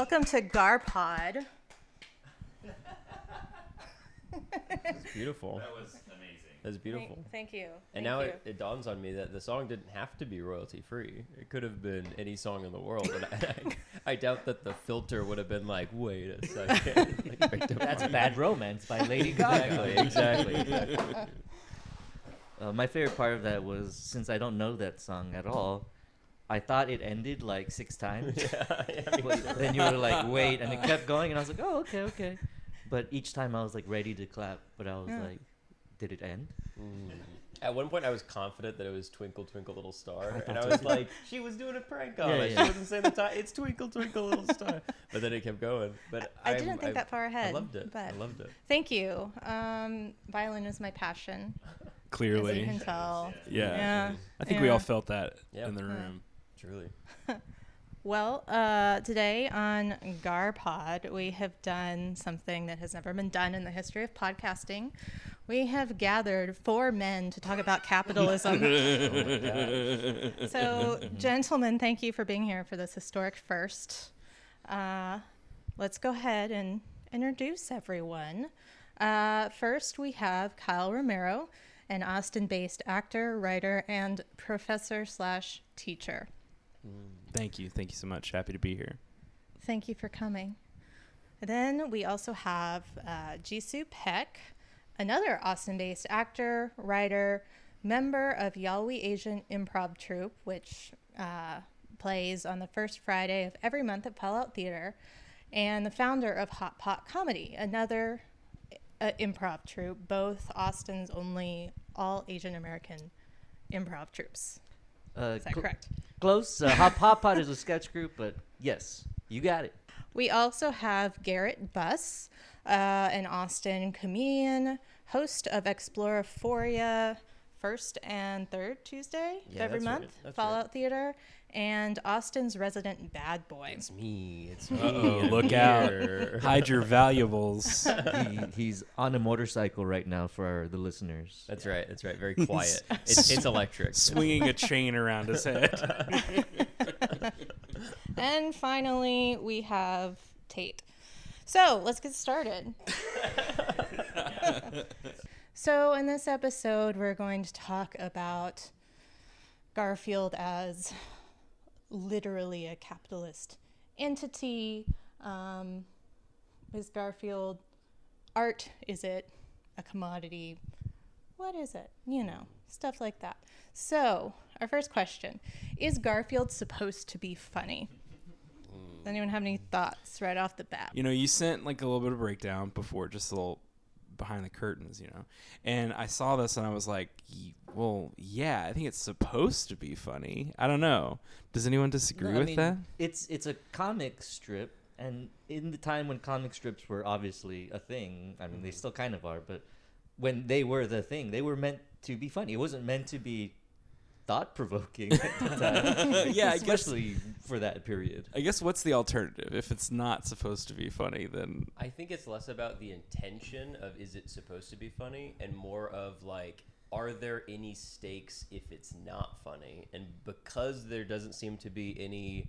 Welcome to Garpod. It's beautiful. That was amazing. That's beautiful. Thank, thank you. And Thank now you. it, it dawns on me that the song didn't have to be royalty free. It could have been any song in the world. And I, I doubt that the filter would have been like, wait a second. like, right to That's find- Bad Romance by Lady Gaga. Exactly, exactly, exactly. Uh, my favorite part of that was since I don't know that song at all, I thought it ended like six times. yeah, yeah, But too. then you were like, wait, and it kept going, and I was like, oh, okay, okay. But each time I was like ready to clap, but I was Yeah. like, did it end? Mm. At one point, I was confident that it was "Twinkle Twinkle Little Star," and I was like, "She was doing a prank on Yeah, us. yeah. She wasn't saying the time. It's Twinkle Twinkle Little Star." But then it kept going. But I I'm- didn't think that far ahead. I loved it. I loved it. thank you. Um, violin is my passion. As you Clearly. can tell. Yeah. Yeah. I think we all felt that Yeah. in the Yeah. room. Truly. Well, uh, today on GarPod, we have done something that has never been done in the history of podcasting. We have gathered four men to talk about capitalism. so, gentlemen, thank you for being here for this historic first. Uh, let's go ahead and introduce everyone. Uh, first, we have Kyle Romero, an Austin-based actor, writer, and professor slash teacher. Thank you. Thank you so much. Happy to be here. Thank you for coming. Then we also have uh, G-Su Paek, another Austin based actor, writer, member of Yalwi Asian Improv Troupe, which uh, plays on the first Friday of every month at Fallout Theater, and the founder of Hot Pot Comedy, another uh, improv troupe, both Austin's only all Asian American improv troupes. Uh, Is that cl- correct? Close. Uh, Hop Hop Pot is a sketch group, but yes, you got it. We also have Garrett Buss, uh, an Austin comedian, host of Explorophoria, first and third Tuesday of every that's right. month, Fallout right. Theater, and Austin's resident bad boy. It's me. It's me. Uh-oh, look out. Hide your valuables. he, he's on a motorcycle right now for our, the listeners. That's right. That's right. Very quiet. It's, it's electric. Swinging a chain around his head. and finally, we have Tate. So let's get started. so, in this episode, we're going to talk about Garfield as literally a capitalist entity. Um, is Garfield art? Is it a commodity? What is it? You know, stuff like that. So, our first question Is Garfield supposed to be funny? Does anyone have any thoughts right off the bat? you know, you sent like a little bit of breakdown before, just a little behind the curtains, you know. And I saw this and I was like, "Ye- well, yeah, I think it's supposed to be funny. I don't know. Does anyone disagree No, I with mean, that? It's it's a comic strip, and in the time when comic strips were obviously a thing, I mean they mm-hmm. still kind of are, but when they were the thing, they were meant to be funny. It wasn't meant to be thought provoking at the time. Yeah, I guess- especially for that period. I guess what's the alternative? If it's not supposed to be funny, then I think it's less about the intention of is it supposed to be funny and more of like are there any stakes if it's not funny? And because there doesn't seem to be any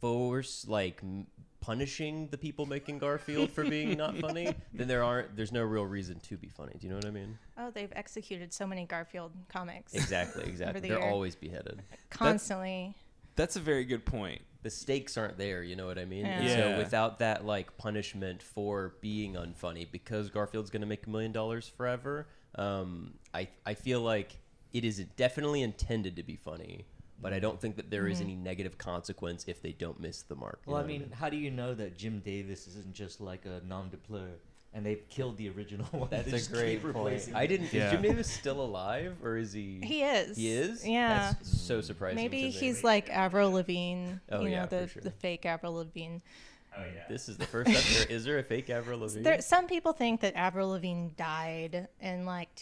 force like m- punishing the people making Garfield for being not funny, then there aren't there's no real reason to be funny. Do you know what I mean? Oh, they've executed so many Garfield comics Exactly, exactly. the They're year. always beheaded. constantly. that's a very good point. the stakes aren't there, you know what I mean? And Yeah. so without that like punishment for being unfunny, because Garfield's gonna make a million dollars forever, um, I I feel like it is definitely intended to be funny, but I don't think that there is any negative consequence if they don't miss the mark. you Well, I know what mean, how do you know that Jim Davis isn't just like a nom de plume, and they've killed the original one? They That's just a great keep point. replacing I it? didn't. Yeah. Is Jim Davis still alive, or is he? He is. He is. Yeah. That's so surprising. Maybe to me. he's like Avril Lavigne. Oh, you know, yeah, for the, sure. the fake Avril Lavigne. Oh yeah. This is the first time. There, is there a fake Avril Lavigne? There, some people think that Avril Lavigne died in like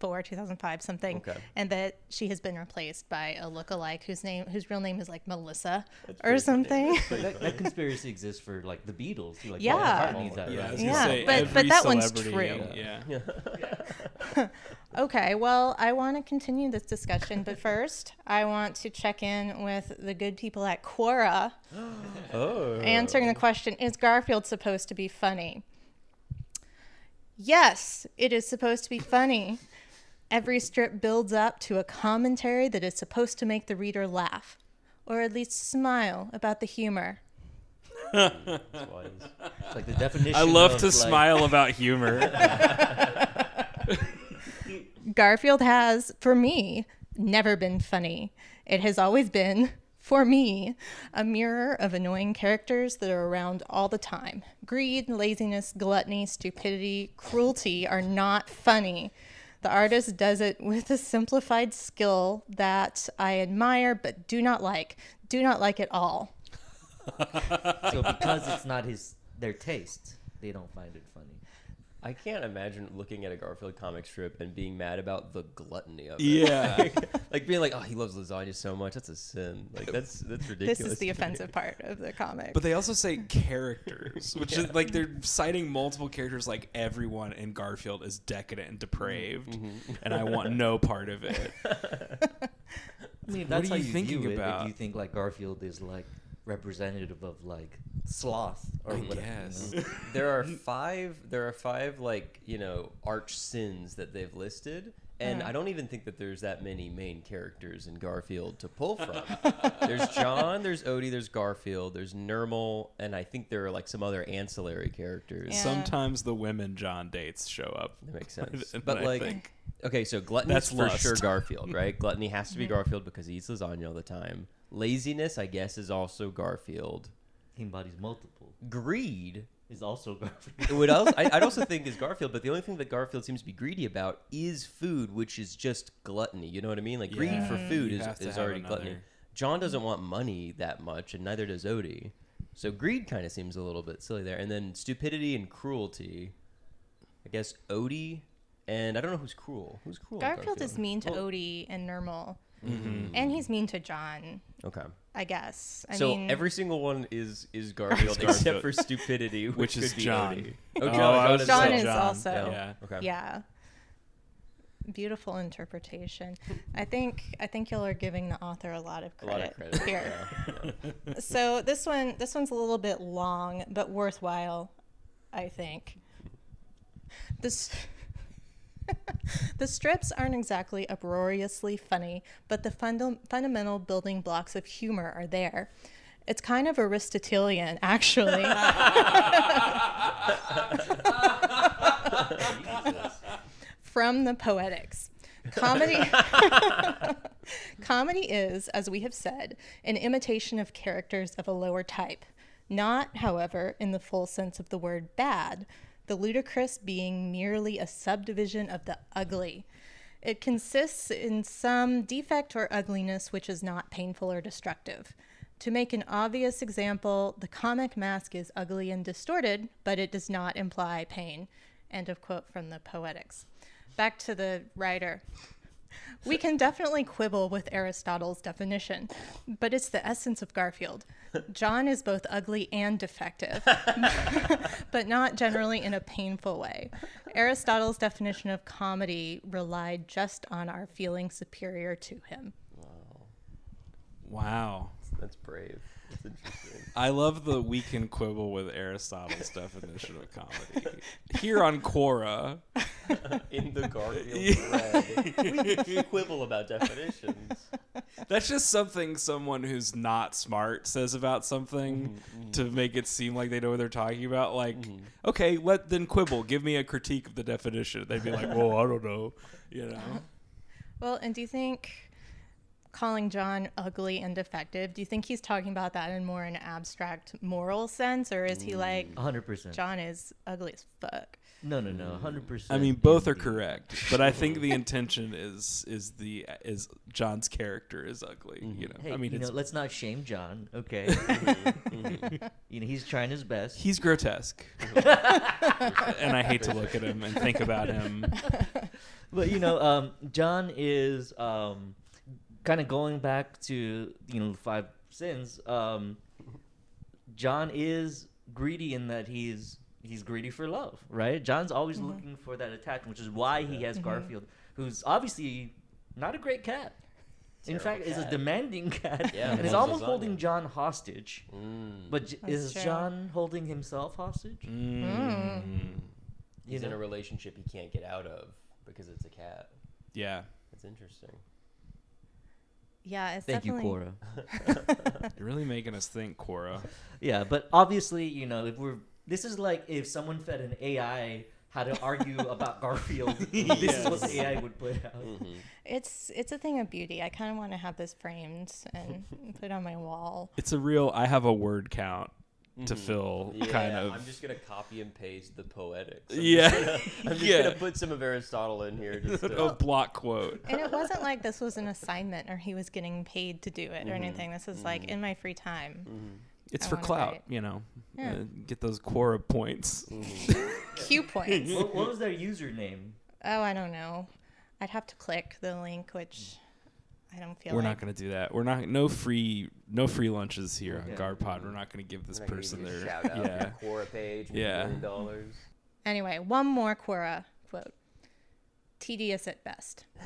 2004, 2005, something, Okay. and that she has been replaced by a look-alike whose name, whose real name is like Melissa That's or something. That, that conspiracy exists for like the Beatles. Too. Like Yeah. Paul McCartney's that Yeah, I right? was Yeah, say, but- but that one's celebrity, true. Yeah. Okay, well, I want to continue this discussion, but first, I want to check in with the good people at Quora, Oh. answering the question: Is Garfield supposed to be funny? Yes, it is supposed to be funny. Every strip builds up to a commentary that is supposed to make the reader laugh, or at least smile about the humor. It's like the definition. I love of, to like, smile about humor. Garfield has, for me, never been funny. It has always been, for me, a mirror of annoying characters that are around all the time. Greed, laziness, gluttony, stupidity, cruelty are not funny. The artist does it with a simplified skill that I admire but do not like. Do not like at all. So because it's not his their taste, they don't find it funny. I can't imagine looking at a Garfield comic strip and being mad about the gluttony of it. Yeah. like, like being like, oh, he loves lasagna so much. That's a sin. Like that's that's ridiculous. This is the to me. offensive part of the comic. But they also say characters, which is like they're citing multiple characters. Like everyone in Garfield is decadent and depraved, mm-hmm. Mm-hmm. and I want no part of it. I mean, if What that's are how you you thinking view it, about? You think like Garfield is like representative of like sloth or I whatever? guess. You know? there are five there are five like you know arch sins that they've listed and Yeah. i don't even think that there's that many main characters in garfield to pull from there's john there's odie there's garfield there's nermal and i think there are like some other ancillary characters Yeah. Sometimes the women John dates show up. that makes sense but I like think- okay so gluttony That's for lust. sure garfield right gluttony has to be garfield because he eats lasagna all the time laziness i guess is also garfield He embodies multiple. greed Is also Garfield. what else I, I'd also think is Garfield, but the only thing that Garfield seems to be greedy about is food, which is just gluttony. You know what I mean? Like greed for food You is, is have already gluttony. John doesn't want money that much, and neither does Odie. So greed kind of seems a little bit silly there. And then stupidity and cruelty. I guess Odie, and I don't know who's cruel. Who's cruel? in Garfield is mean to Well- Odie and Nermal, Mm-hmm. and he's mean to John. Okay. I guess. I so mean, every single one is is Garfield, Garfield. except for stupidity, which, Which is could be John. Odie. Oh, Oh, John, I John, is, John is John. also Yeah. Okay. yeah. Beautiful interpretation. I think I think y'all are giving the author a lot of A lot credit, of credit. here. yeah, yeah. So this one this one's a little bit long but worthwhile, I think. This The strips aren't exactly uproariously funny, but the funda- fundamental building blocks of humor are there. It's kind of Aristotelian, actually. From the Poetics. Comedy Comedy is, as we have said, an imitation of characters of a lower type. Not, however, in the full sense of the word bad, the ludicrous being merely a subdivision of the ugly. It consists in some defect or ugliness which is not painful or destructive. To make an obvious example, the comic mask is ugly and distorted, but it does not imply pain. End of quote from the Poetics. Back to the writer. We can definitely quibble with Aristotle's definition, but it's the essence of Garfield. John is both ugly and defective, but not generally in a painful way. Aristotle's definition of comedy relied just on our feeling superior to him. Wow. Wow. That's brave. That's interesting. I love the we can quibble with Aristotle's definition of comedy. Here on Quora, In the Garfield thread, we quibble about definitions. that's just something someone who's not smart says about something mm-hmm, mm-hmm. to make it seem like they know what they're talking about. Like, mm-hmm. okay, let then quibble. Give me a critique of the definition. They'd be like, well, I don't know. You know? Well, and do you think calling John ugly and defective, do you think he's talking about that in more an abstract moral sense, or is he like, 100%. John is ugly as fuck? No, no, no, hundred percent. I mean, both are correct, but I think the intention is is the is John's character is ugly. You know, Hey, I mean, you know, let's not shame John, okay? Mm-hmm. you know, he's trying his best. he's grotesque, and I hate to look at him and think about him. but you know, um, John is um, kind of going back to you know the five sins. Um, John is greedy in that he's he's greedy for love, right? John's always looking for that attachment, which is why he has Garfield, who's obviously not a great cat. In Terrible fact, is a demanding cat, Yeah, and is loves almost lasagna. holding John hostage. Mm. But J- is true. John holding himself hostage? Mm. He's you in a relationship he can't get out of because it's a cat. Yeah, That's interesting. Yeah, it's Thank you. Quora. you're really making us think, Quora. Yeah, but obviously, you know, if we're this is like if someone fed an AI how to argue about Garfield, this is what the AI would put out. Mm-hmm. It's it's a thing of beauty. I kind of want to have this framed and put on my wall. It's a real. I have a word count to Mhm. fill Yeah, kind of. I'm just gonna copy and paste the poetics. I'm Yeah. just gonna, I'm just Yeah. gonna put some of Aristotle in here. Just to, a block quote. And it wasn't like this was an assignment or he was getting paid to do it or Mhm. anything. This is like in my free time. Mhm. It's I for clout, write. you know. Yeah. Uh, get those Quora points. Q points. what, what was their username? Oh, I don't know. I'd have to click the link, which I don't feel like. We're like. not going to do that. We're not no free no free lunches here on Yeah. GarPod. We're not going to give this I'm not gonna person give you a their shout out yeah. Quora page. Yeah. million dollars. Anyway, one more Quora quote. Tedious at best.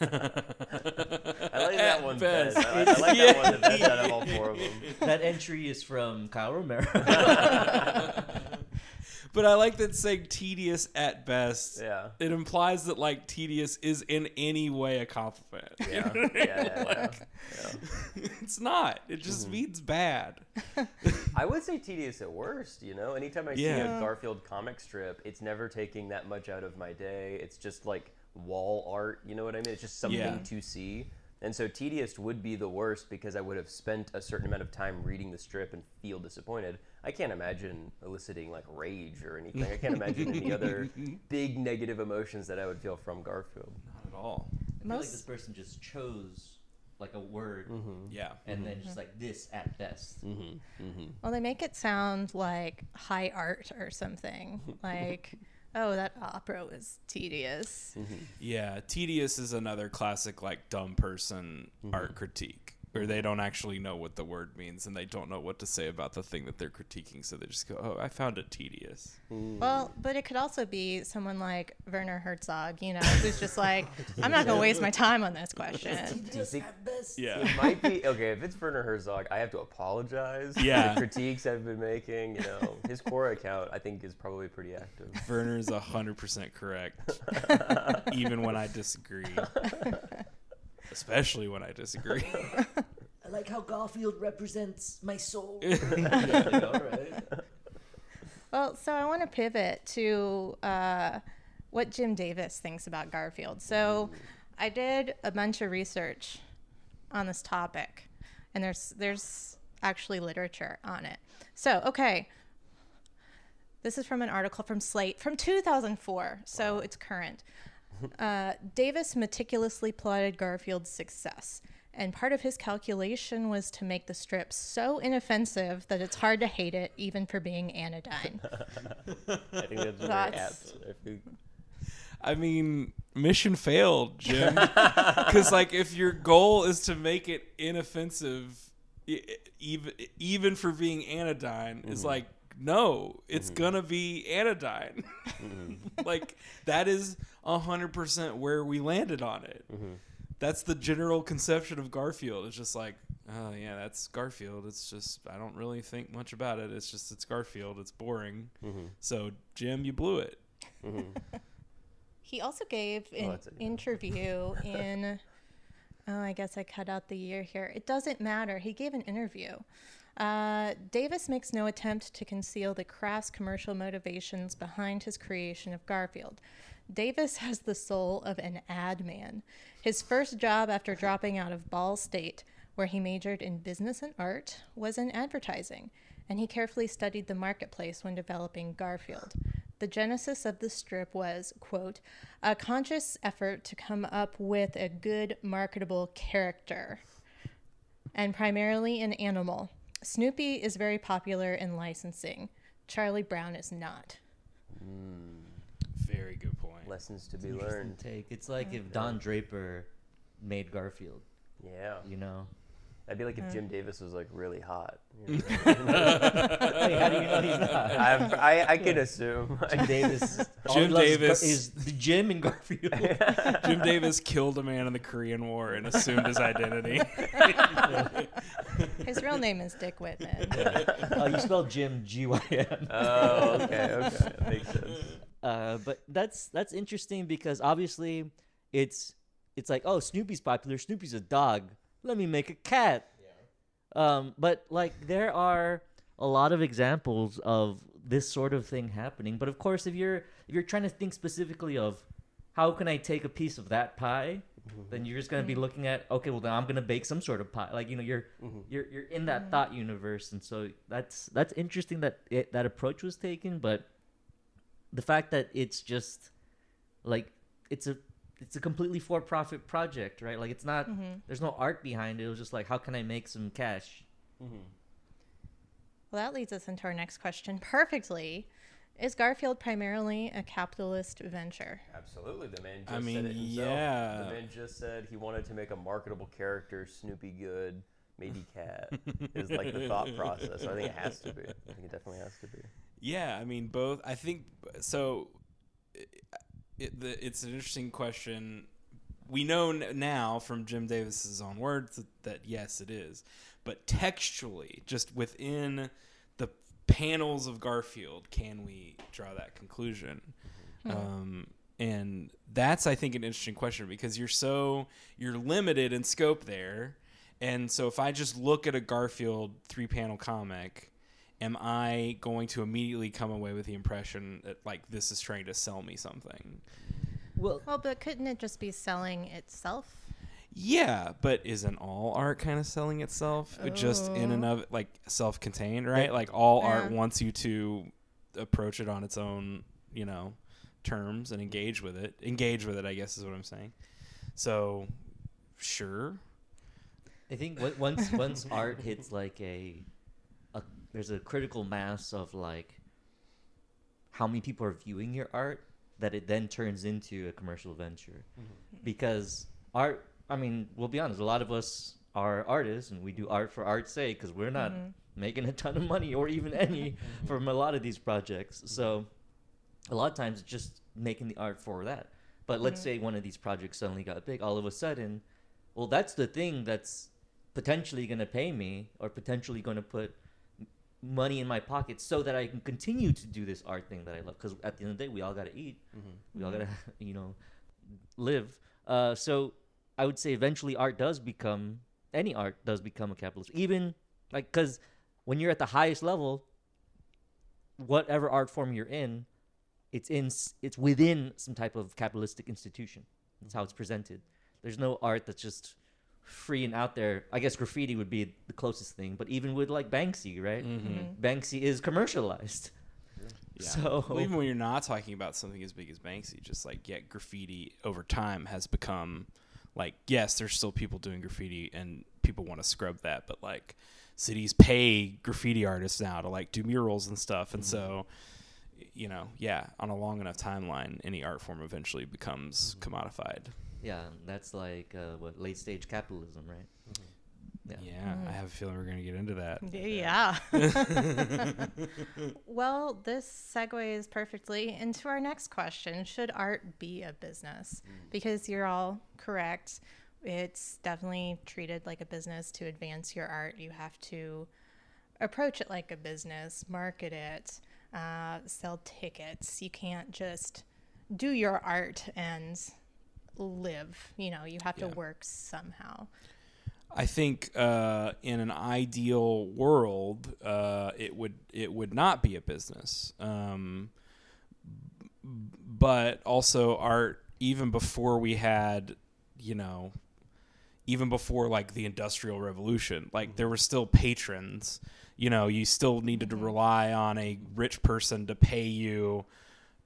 I like that one best. best. I, I like that one the best out of all four of them. That entry is from Kyle Romero. But I like that saying tedious at best. Yeah. It implies that like tedious is in any way a compliment. Yeah. Yeah. Yeah. yeah. yeah. it's not. It just mm-hmm. means bad. I would say tedious at worst. You know, anytime I see a Garfield comic strip, it's never taking that much out of my day. It's just like wall art. You know what I mean? It's just something Yeah. to see. And so tedious would be the worst because I would have spent a certain amount of time reading the strip and feel disappointed. I can't imagine eliciting like rage or anything. I can't imagine any other big negative emotions that I would feel from Garfield. Not at all. I feel like this person just chose like a word Yeah. and then just like this at best. Mm-hmm. Mm-hmm. Well, they make it sound like high art or something. Like, oh, that opera was tedious. Mm-hmm. Yeah, tedious is another classic like dumb person mm-hmm. art critique where they don't actually know what the word means and they don't know what to say about the thing that they're critiquing, so they just go, "Oh, I found it tedious." Well, but it could also be someone like Werner Herzog, you know, who's just like, I'm not going to waste my time on this question. Do you think Yeah. it might be okay if it's Werner Herzog? I have to apologize. for Yeah. the critiques I've been making. You know, his Quora account I think is probably pretty active. Werner's a hundred percent correct, even when I disagree. Especially when I disagree. I like how Garfield represents my soul. Well, so I want to pivot to uh, what Jim Davis thinks about Garfield. So I did a bunch of research on this topic, and there's there's actually literature on it. So okay, this is from an article from Slate from 2004, so it's current. Uh, Davis meticulously plotted Garfield's success, and part of his calculation was to make the strip so inoffensive that it's hard to hate it, even for being anodyne. I think that's very apt. I think I mean, mission failed, Jim. Because like, if your goal is to make it inoffensive, even even for being anodyne, is mm-hmm. like, no, it's mm-hmm. gonna be anodyne. Mm-hmm. like that is hundred percent where we landed on it. That's the general conception of Garfield. It's just like, oh yeah, that's Garfield. It's just I don't really think much about it. It's just it's Garfield. It's boring. So Jim, you blew it. He also gave Oh, an that's it. interview in. Oh, I guess I cut out the year here. It doesn't matter. He gave an interview. Uh, Davis makes no attempt to conceal the crass commercial motivations behind his creation of Garfield. Davis has the soul of an ad man. His first job after dropping out of Ball State, where he majored in business and art, was in advertising, and he carefully studied the marketplace when developing Garfield. The genesis of the strip was, quote, a conscious effort to come up with a good marketable character, and primarily an animal. Snoopy is very popular in licensing. Charlie Brown is not. Very good point. Lessons to be Interesting learned. take. It's like if Don Draper made Garfield. Yeah. You know. That'd be like if. Jim Davis was like really hot. you know? Wait, how do you know he's not? I'm, I, I can assume. Jim Davis. all Jim he loves is Gar- Davis. is the Jim in Garfield. Jim Davis killed a man in the Korean War and assumed his identity. His real name is Dick Whitman. uh, you spell Jim G Y M. oh, okay, okay. That makes sense. Uh, but that's that's interesting because obviously it's it's like oh Snoopy's popular. Snoopy's a dog. Let me make a cat. Um, but like there are a lot of examples of this sort of thing happening. But of course, if you're if you're trying to think specifically of how can I take a piece of that pie, then you're just gonna be looking at okay, well then I'm gonna bake some sort of pie. Like you know, you're you're you're in that thought universe, and so that's that's interesting that it, that approach was taken. But the fact that it's just like it's a it's a completely for profit project, right? Like it's not mm-hmm. there's no art behind it. It was just like how can I make some cash? Mm-hmm. Well, that leads us into our next question perfectly. Is Garfield primarily a capitalist venture? Absolutely, the man just I said mean, it himself. yeah. The man just said he wanted to make a marketable character, Snoopy good, maybe cat. is like the thought process. I think it has to be. I think it definitely has to be. Yeah, I mean both. I think so. It, the, it's an interesting question. We know n- now from Jim Davis's own words that, that yes, it is, but textually, just within the panels of Garfield, can we draw that conclusion? Um, and that's I think an interesting question because you're so you're limited in scope there, and so if I just look at a Garfield three panel comic, am I going to immediately come away with the impression that like this is trying to sell me something? Well, Well, but couldn't it just be selling itself? Yeah, but isn't all art kind of selling itself? It Just in oh. and of like self-contained, right? Like all art wants you to approach it on its own, you know, terms and engage with it. Engage with it, I guess is what I'm saying. So, sure. I think on- once once art hits like a, a there's a critical mass of like how many people are viewing your art that it then turns into a commercial venture. Mm-hmm. Because art i mean we'll be honest a lot of us are artists and we do art for art's sake because we're not mm-hmm. making a ton of money or even any mm-hmm. from a lot of these projects. So a lot of times it's just making the art for that. But let's say one of these projects suddenly got big all of a sudden well that's the thing that's potentially going to pay me or potentially going to put m- money in my pocket so that I can continue to do this art thing that I love. Because at the end of the day we all got to eat we all got to you know live. Uh, so I would say eventually art does become any art does become a capitalist. Even like because when you're at the highest level whatever art form you're in it's in it's within some type of capitalistic institution. That's how it's presented. There's no art that's just free and out there i guess graffiti would be the closest thing but even with like banksy right? Mm-hmm. Mm-hmm. Banksy is commercialized. Yeah. So- Well, even when you're not talking about something as big as Banksy, just like yeah, graffiti over time has become like yes, there's still people doing graffiti and people want to scrub that, but like cities pay graffiti artists now to like do murals and stuff, and mm-hmm. so you know, yeah, on a long enough timeline, any art form eventually becomes commodified. Yeah that's like uh, what late stage capitalism right Yeah, Yeah. I have a feeling we're gonna get into that. Yeah. well, this segues perfectly into our next question Should art be a business? Because you're all correct. It's definitely treated like a business to advance your art. You have to approach it like a business, market it, uh, sell tickets. You can't just do your art and live. You know, you have Yeah. to work somehow. I think uh, in an ideal world, uh, it would it would not be a business. Um, but also art, even before we had, you know, even before like the industrial revolution, like there were still patrons. You know, you still needed to rely on a rich person to pay you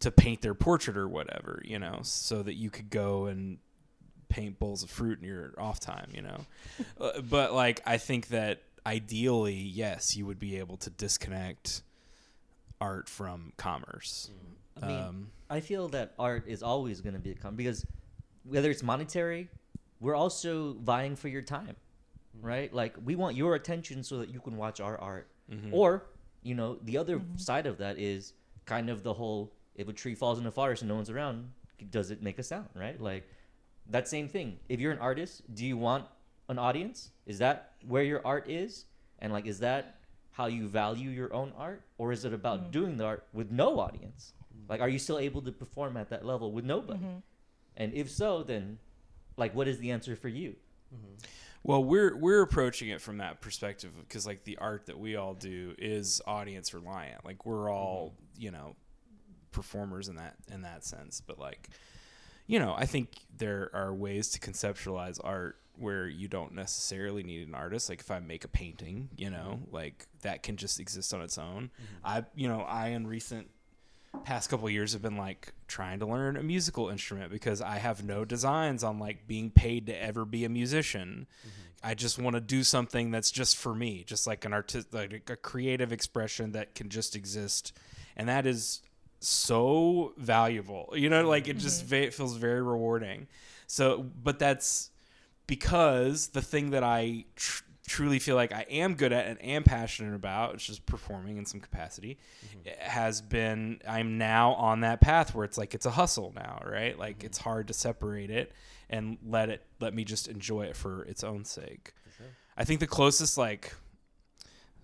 to paint their portrait or whatever, you know, so that you could go and paint bowls of fruit in your off time, you know. Uh, but like I think that ideally, yes, you would be able to disconnect art from commerce. I mean, Um, I feel that art is always going to be a com because whether it's monetary, we're also vying for your time, right? Like we want your attention so that you can watch our art. Or, you know, the other side of that is kind of the whole if a tree falls in the forest and no one's around, does it make a sound, right? Like that same thing. If you're an artist, do you want an audience? Is that where your art is? And like is that how you value your own art or is it about mm-hmm. doing the art with no audience? Like are you still able to perform at that level with nobody? Mm-hmm. And if so, then like what is the answer for you? Mm-hmm. Well, we're we're approaching it from that perspective because like the art that we all do is audience reliant. Like we're all you know performers in that in that sense. But like you know, I think there are ways to conceptualize art where you don't necessarily need an artist. Like if I make a painting, you know, mm-hmm. like that can just exist on its own. Mm-hmm. I you know I in recent past couple years have been like trying to learn a musical instrument because I have no designs on like being paid to ever be a musician. Mm-hmm. I just want to do something that's just for me, just like an artist, like a creative expression that can just exist, and that is so valuable. You know, like it just mm-hmm. va- feels very rewarding. So, but that's because the thing that I tr- truly feel like I am good at and am passionate about, which is performing in some capacity, mm-hmm. eh, has been I'm now on that path where it's like it's a hustle now, right? Like mm-hmm. it's hard to separate it and let it let me just enjoy it for its own sake. I think the closest like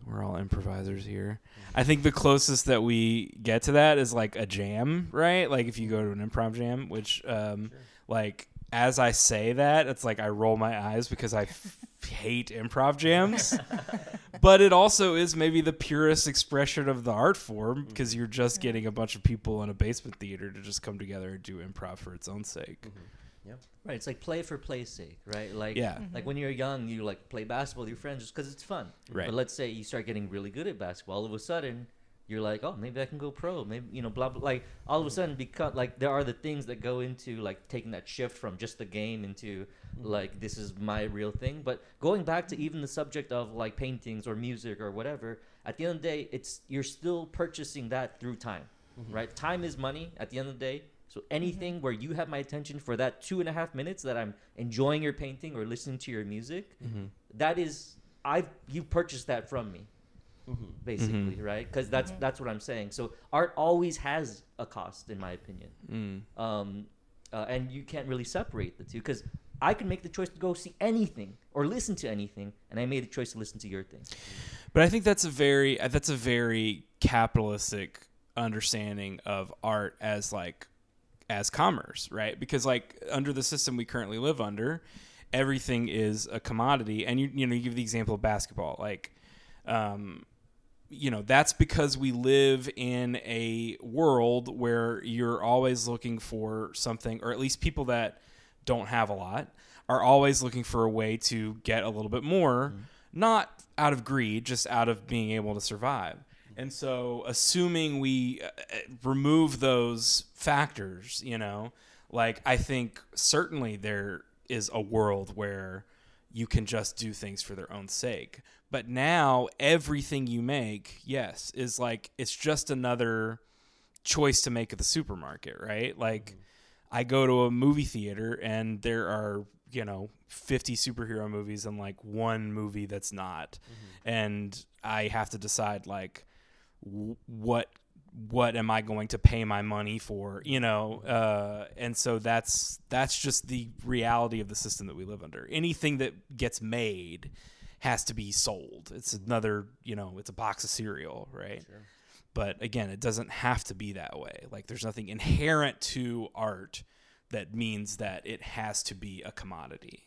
we're all improvisers here. I think the closest that we get to that is like a jam, right? Like if you go to an improv jam, which um like as I say that, it's like I roll my eyes because I f- hate improv jams. but it also is maybe the purest expression of the art form because you're just getting a bunch of people in a basement theater to just come together and do improv for its own sake. Right, it's like play for play's sake, right? Like Yeah. like mm-hmm. when you're young, you like play basketball with your friends just because it's fun. Right. But let's say you start getting really good at basketball, all of a sudden you're like, oh, maybe I can go pro. Maybe you know, blah blah. Like all of a sudden, because like there are the things that go into like taking that shift from just the game into mm-hmm. like this is my real thing. But going back to mm-hmm. even the subject of like paintings or music or whatever, at the end of the day, it's you're still purchasing that through time, right? Time is money at the end of the day. So anything where you have my attention for that two and a half minutes that I'm enjoying your painting or listening to your music, that is I've you purchased that from me, basically, right? Because that's that's what I'm saying. So art always has a cost, in my opinion, Mm. um, uh, and you can't really separate the two. Because I can make the choice to go see anything or listen to anything, and I made the choice to listen to your thing. But I think that's a very uh, that's a very capitalistic understanding of art as like as commerce, right? Because like under the system we currently live under, everything is a commodity. And you you know you give the example of basketball, like, um, you know that's because we live in a world where you're always looking for something, or at least people that don't have a lot are always looking for a way to get a little bit more, not out of greed, just out of being able to survive. And so, assuming we uh, uh, remove those factors, you know, like I think certainly there is a world where you can just do things for their own sake. But now everything you make, yes, is like it's just another choice to make at the supermarket, right? Like I go to a movie theater and there are, you know, 50 superhero movies and like one movie that's not. And I have to decide like what what am I going to pay my money for, you know? Uh, and so that's that's just the reality of the system that we live under. Anything that gets made has to be sold. It's another, you know, it's a box of cereal, right? But again, it doesn't have to be that way. Like there's nothing inherent to art that means that it has to be a commodity.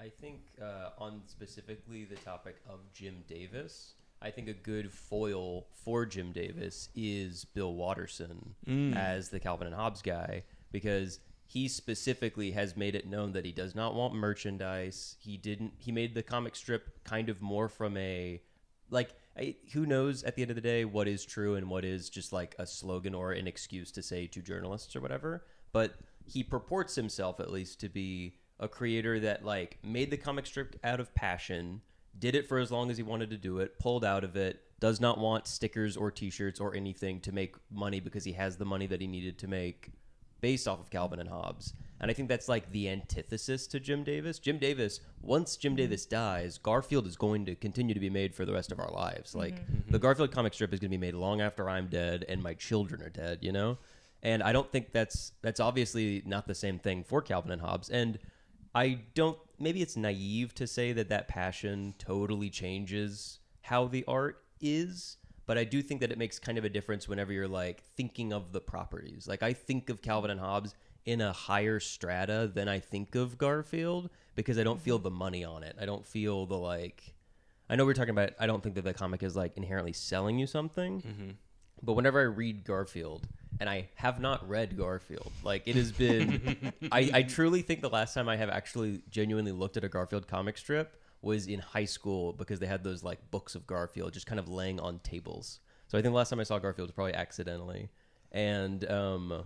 I think uh, on specifically the topic of Jim Davis, I think a good foil for Jim Davis is Bill Watterson mm. as the Calvin and Hobbes guy because he specifically has made it known that he does not want merchandise. He didn't. He made the comic strip kind of more from a like I, who knows at the end of the day what is true and what is just like a slogan or an excuse to say to journalists or whatever. But he purports himself at least to be a creator that like made the comic strip out of passion, did it for as long as he wanted to do it, pulled out of it, does not want stickers or t-shirts or anything to make money because he has the money that he needed to make based off of Calvin and Hobbes. And I think that's like the antithesis to Jim Davis. Jim Davis, once Jim mm-hmm. Davis dies, Garfield is going to continue to be made for the rest of our lives. Like mm-hmm. Mm-hmm. the Garfield comic strip is going to be made long after I'm dead and my children are dead, you know? And I don't think that's that's obviously not the same thing for Calvin and Hobbes. And I don't maybe it's naive to say that that passion totally changes how the art is, but I do think that it makes kind of a difference whenever you're like thinking of the properties. Like I think of Calvin and Hobbes in a higher strata than I think of Garfield because I don't feel the money on it. I don't feel the like I know we're talking about I don't think that the comic is like inherently selling you something. Mm-hmm. But whenever I read Garfield, and I have not read Garfield, like it has been, I, I truly think the last time I have actually genuinely looked at a Garfield comic strip was in high school because they had those like books of Garfield just kind of laying on tables. So I think the last time I saw Garfield was probably accidentally, and um,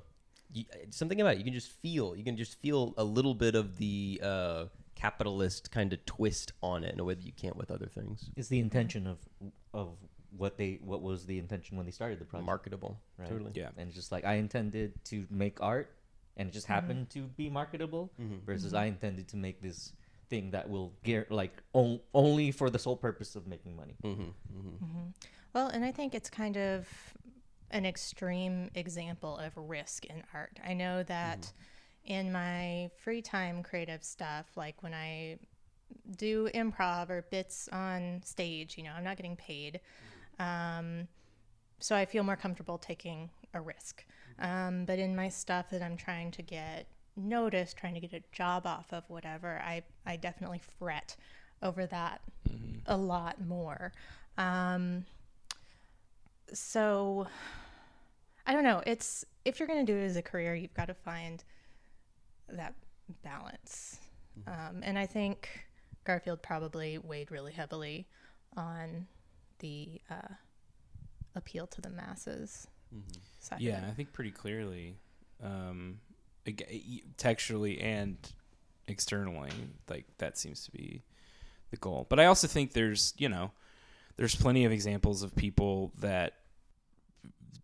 you, something about it, you can just feel, you can just feel a little bit of the uh, capitalist kind of twist on it in a way that you can't with other things. Is the intention of of what they what was the intention when they started the project? Marketable, right? totally. Yeah. And it's just like I intended to make art, and it just happened to be marketable. Mhm. Versus I intended to make this thing that will gear like on, only for the sole purpose of making money. Mm-hmm, mm-hmm. Well, and I think it's kind of an extreme example of risk in art. I know that in my free time creative stuff, like when I do improv or bits on stage, you know, I'm not getting paid. Um, so I feel more comfortable taking a risk. Um, but in my stuff that I'm trying to get noticed, trying to get a job off of, whatever, I, I definitely fret over that a lot more. Um, so I don't know. It's if you're going to do it as a career, you've got to find that balance. Um, and I think Garfield probably weighed really heavily on the uh, appeal to the masses side. of Yeah. I think pretty clearly, um, textually and externally, like that seems to be the goal. But I also think there's, you know, there's plenty of examples of people that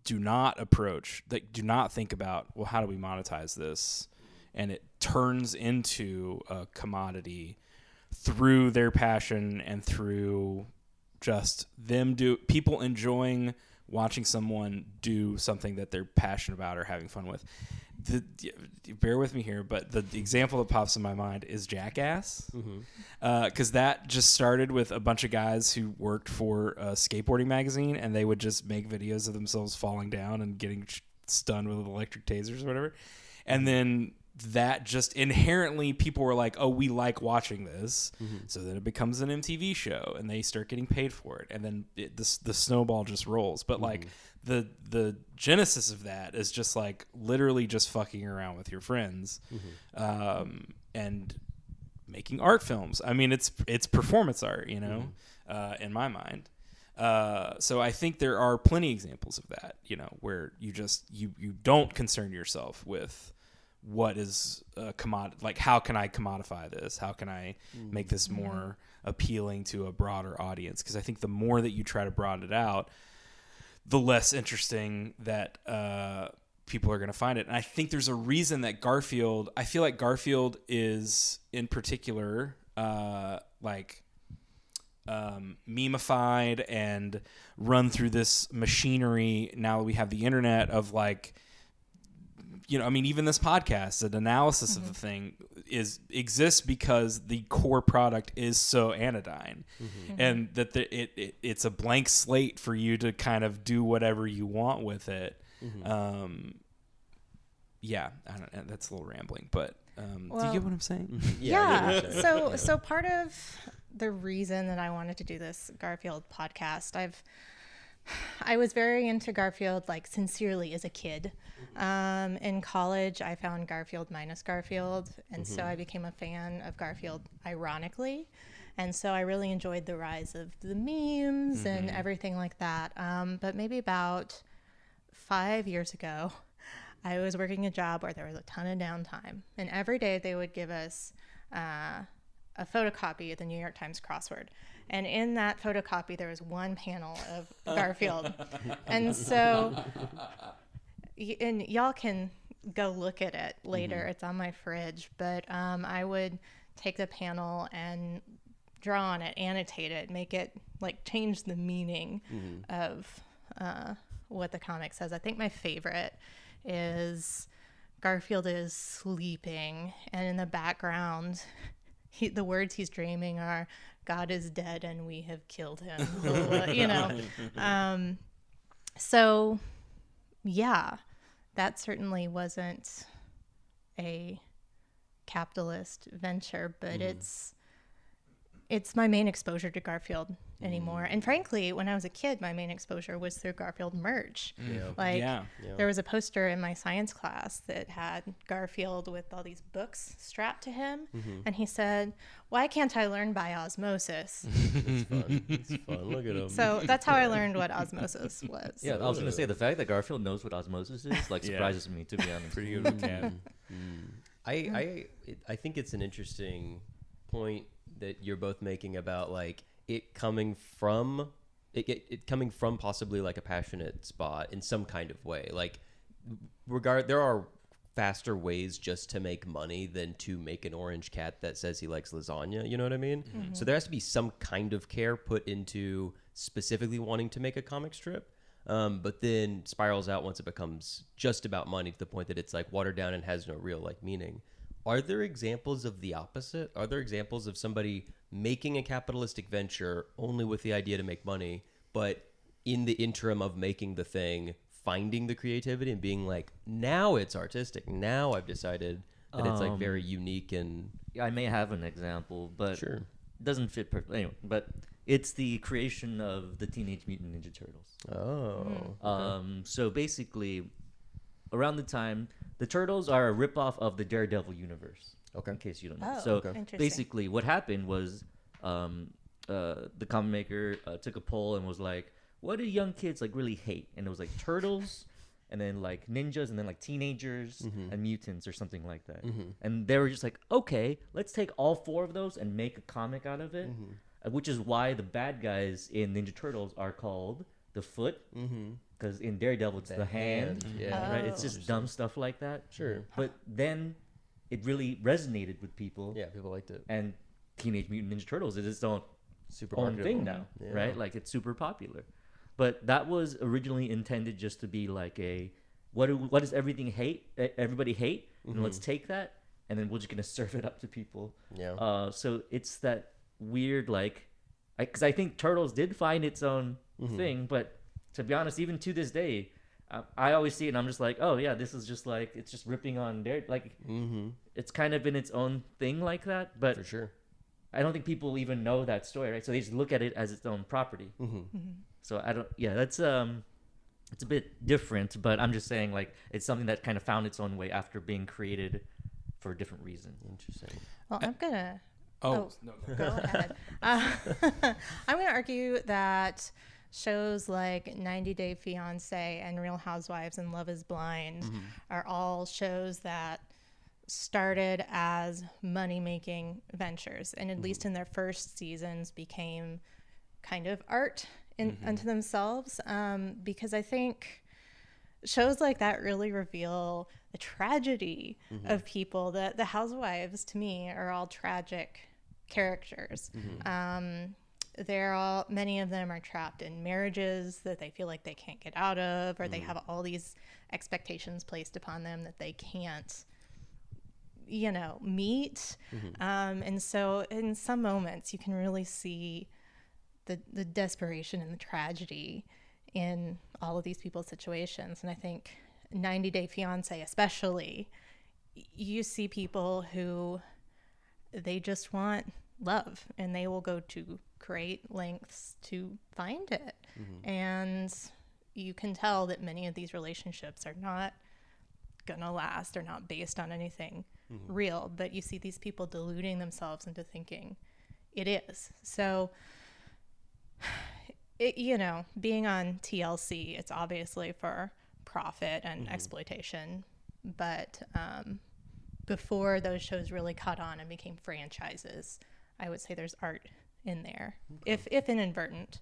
do not approach, that do not think about, well, how do we monetize this? And it turns into a commodity through their passion and through just them do people enjoying watching someone do something that they're passionate about or having fun with. The, bear with me here, but the, example that pops in my mind is Jackass, mm-hmm. uh, because that just started with a bunch of guys who worked for a skateboarding magazine, and they would just make videos of themselves falling down and getting sh- stunned with electric tasers or whatever, and then that just inherently people were like, oh, we like watching this. So then it becomes an MTV show and they start getting paid for it. And then it, the, the snowball just rolls. But like the, the genesis of that is just like literally just fucking around with your friends um, and making art films. I mean, it's, it's performance art, you know, uh, in my mind. Uh, so I think there are plenty examples of that, you know, where you just you you don't concern yourself with what is a commodity like how can i commodify this? How can i make this more appealing to a broader audience? Because i think the more that you try to broaden it out the less interesting that uh, people are going to find it. And i think there's a reason that garfield i feel like garfield is in particular uh, like um, memeified and run through this machinery now that we have the internet of like you know, I mean, even this podcast, an analysis of the thing is exists because the core product is so anodyne, and that the, it, it it's a blank slate for you to kind of do whatever you want with it. Um, yeah, I don't. know, That's a little rambling, but um, do you get what I'm saying? Yeah. I get what yeah. So so part of the reason that I wanted to do this Garfield podcast, I've I was very into Garfield, like sincerely as a kid. Um, in college, I found Garfield minus Garfield, and so I became a fan of Garfield ironically. And so I really enjoyed the rise of the memes and everything like that. Um, but maybe about five years ago, I was working a job where there was a ton of downtime, and every day they would give us uh, a photocopy of the New York Times crossword. And in that photocopy, there was one panel of Garfield. and so, and y'all can go look at it later. It's on my fridge. But um, I would take the panel and draw on it, annotate it, make it like change the meaning of uh, what the comic says. I think my favorite is Garfield is sleeping, and in the background, he, the words he's dreaming are "God is dead and we have killed him." you know, um, so yeah, that certainly wasn't a capitalist venture, but it's it's my main exposure to Garfield anymore. Mm. And frankly, when I was a kid, my main exposure was through Garfield merch. Mm. Yeah. Like yeah. Yeah. there was a poster in my science class that had Garfield with all these books strapped to him, mm-hmm. and he said, "Why can't I learn by osmosis?" It's fun. It's fun. Look at him. so that's how I learned what osmosis was. Yeah, I was gonna say the fact that Garfield knows what osmosis is like Yeah. surprises me to be honest. Pretty good mm. with cat. I I it, I think it's an interesting point that you're both making about like it coming from it, it, it coming from possibly like a passionate spot in some kind of way. Like regard there are faster ways just to make money than to make an orange cat that says he likes lasagna, you know what I mean? So there has to be some kind of care put into specifically wanting to make a comic strip. Um, but then spirals out once it becomes just about money to the point that it's like watered down and has no real like meaning. Are there examples of the opposite? Are there examples of somebody making a capitalistic venture only with the idea to make money, but in the interim of making the thing, finding the creativity and being like, now it's artistic. Now I've decided that it's like Um, very unique and I may have an example, but Sure. it doesn't fit perfectly. Anyway, but it's the creation of the Teenage Mutant Ninja Turtles. oh, Um, so basically, around the time the Turtles are a ripoff of the Daredevil universe. Okay. In case you don't know. Oh, so Interesting. basically, what happened was um, uh, the comic maker uh, took a poll and was like, "What do young kids like really hate?" And it was like turtles, and then like ninjas, and then like teenagers and mutants or something like that. And they were just like, "Okay, let's take all four of those and make a comic out of it." Uh, Which is why the bad guys in Ninja Turtles are called the Foot, because in Daredevil it's the, hand, Yeah. right? It's Oh. just dumb stuff like that. Sure. But then it really resonated with people Yeah, people liked it. and Teenage Mutant Ninja Turtles is its own Super own marketable. thing now, Yeah. right? Like it's super popular. But that was originally intended just to be like a what do, what does everything hate? Everybody hate, and let's take that, and then we're just gonna serve it up to people. Yeah. Uh, so it's that weird like, because I, think Turtles did find its own thing, but to be honest, even to this day. I- I always see it and I'm just like, oh yeah, this is just like it's just ripping on their like mm-hmm. it's kind of been its own thing like that. But For sure. I don't think people even know that story, right? So they just look at it as its own property. Mm-hmm. So I don't. Yeah, that's um, it's a bit different, but I'm just saying like it's something that kind of found its own way after being created for a different reason. Interesting. Well, I'm gonna Oh, Oh. no, go go ahead. Uh, I'm going to argue that shows like 90 Day Fiance and Real Housewives and Love Is Blind mm-hmm. are all shows that started as money making ventures and at mm-hmm. least in their first seasons became kind of art in, mm-hmm. unto themselves. Um, because I think shows like that really reveal the tragedy of people. The the housewives to me are all tragic characters. Um, they're all many of them are trapped in marriages that they feel like they can't get out of, or they have all these expectations placed upon them that they can't you know meet. Um, and so in some moments you can really see the, the desperation and the tragedy in all of these people's situations. And I think 90 Day Fiance, especially, you see people who they just want love and they will go to great lengths to find it. Mm-hmm. And you can tell that many of these relationships are not gonna last, they're not based on anything mm-hmm. real, but you see these people deluding themselves into thinking it is. So it, you know, being on TLC, it's obviously for profit and mm-hmm. exploitation. But um, before those shows really caught on and became franchises, I would say there's art in there, if if inadvertent.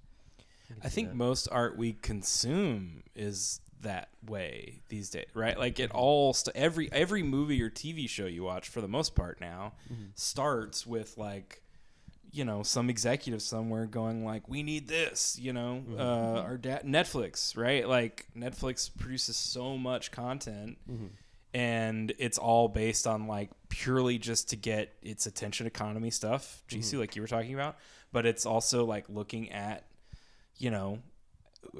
I think most art we consume is that way these days, right? Like it all st- every every movie or TV show you watch for the most part now starts with like you know some executive somewhere going like we need this, you know, uh, our da- Netflix, right? Like Netflix produces so much content and it's all based on like purely just to get its attention economy stuff, G-Su mm-hmm. like you were talking about, but it's also like looking at you know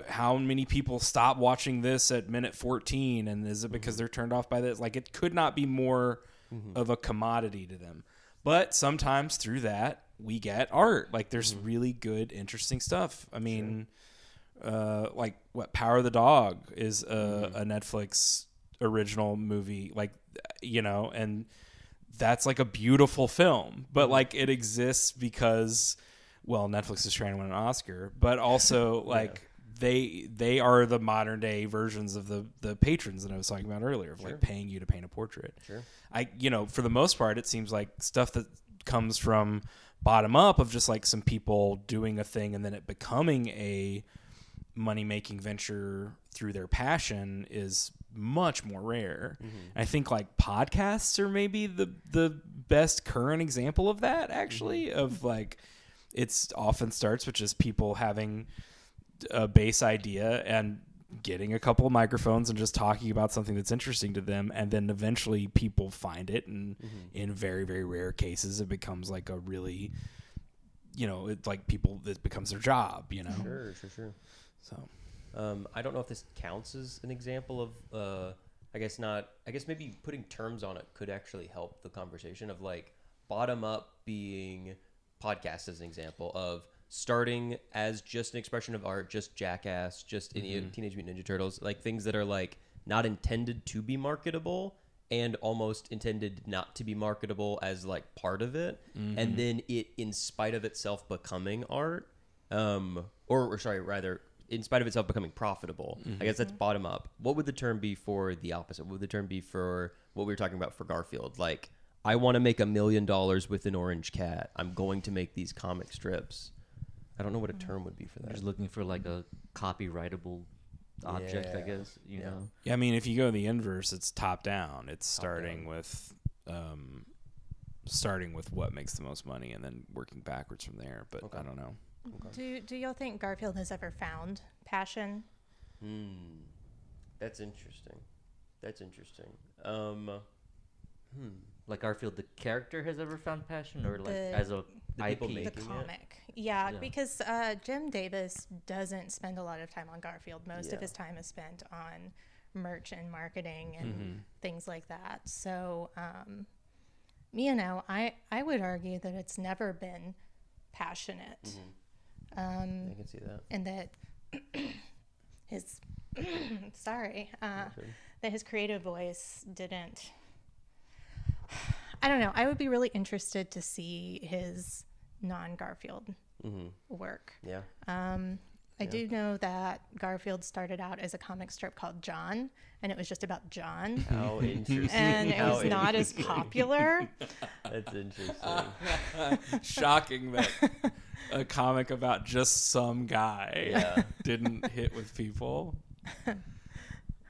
how many people stop watching this at minute 14 and is it because mm-hmm. they're turned off by this? Like it could not be more mm-hmm. of a commodity to them. But sometimes through that we get art. Like there's really good interesting stuff. I mean uh like what power of the dog is a, a netflix original movie like you know and that's like a beautiful film. But mm-hmm. like it exists because well netflix is trying to win an oscar but also like they they are the modern day versions of the the patrons that i was talking about earlier of like paying you to paint a portrait. Sure. i you know for the most part it seems like stuff that comes from bottom up of just like some people doing a thing and then it becoming a money making venture through their passion is much more rare. Mm-hmm. I think like podcasts are maybe the the best current example of that actually mm-hmm. of like it's often starts with just people having a base idea and getting a couple of microphones and just talking about something that's interesting to them and then eventually people find it and mm-hmm. in very very rare cases it becomes like a really you know it like people it becomes their job you know? Sure, sure, sure. so Um, I don't know if this counts as an example of, uh, I guess not. I guess maybe putting terms on it could actually help the conversation of like bottom up being podcast as an example of starting as just an expression of art, just Jackass, just any Teenage Mutant Ninja Turtles, like things that are like not intended to be marketable and almost intended not to be marketable as like part of it, and then it, in spite of itself, becoming art, um, or, or sorry, rather, in spite of itself becoming profitable. I guess that's bottom up. What would the term be for the opposite? What would the term be for what we were talking about for Garfield? Like, I want to make a million dollars with an orange cat. I'm going to make these comic strips. I don't know what a term would be for I'm that. just looking for like a copyrightable object, I guess. You yeah. know. Yeah, I mean, if you go the inverse, it's top down. It's starting with, um, starting with what makes the most money, and then working backwards from there. But I don't know. Do do y'all think Garfield has ever found passion? Hmm. That's interesting. That's interesting. Um, hmm. Like Garfield, the character has ever found passion, or like The- as a The people IP. The Making it? comic, yeah, Yeah. because uh, Jim Davis doesn't spend a lot of time on Garfield. Most of his time is spent on merch and marketing and Mm-hmm. things like that. So, um, you know, I I would argue that it's never been passionate, Mm-hmm. Um, I can see that. and that his sorry uh, that his creative voice didn't. I don't know. I would be really interested to see his non Garfield Mm-hmm. work. Yeah. Um, I Yeah. do know that Garfield started out as a comic strip called John, and it was just about John, How interesting. and it How was not as popular. That's interesting. Shocking that a comic about just some guy Yeah. didn't hit with people.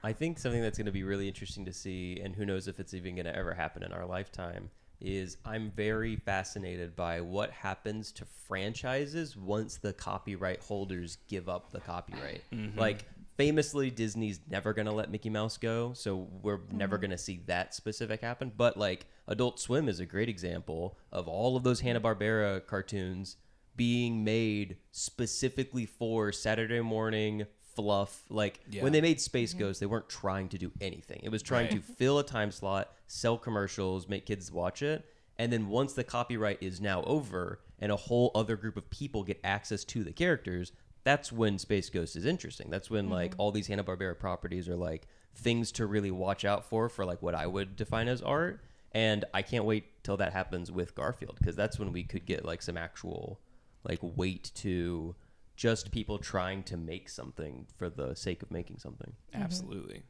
I think something that's going to be really interesting to see, and who knows if it's even going to ever happen in our lifetime, is I'm very fascinated by what happens to franchises once the copyright holders give up the copyright. Mm-hmm. Like, famously, Disney's never going to let Mickey Mouse go, so we're never mm-hmm. going to see that specific happen. But, like, Adult Swim is a great example of all of those Hanna-Barbera cartoons being made specifically for Saturday morning fluff. Like Yeah. when they made Space mm-hmm. Ghost, they weren't trying to do anything. It was trying to fill a time slot, sell commercials, make kids watch it. And then once the copyright is now over and a whole other group of people get access to the characters, that's when Space Ghost is interesting. That's when mm-hmm. like all these Hanna-Barbera properties are like things to really watch out for for like what I would define as art. And I can't wait till that happens with Garfield because that's when we could get like some actual like weight to just people trying to make something for the sake of making something. Absolutely.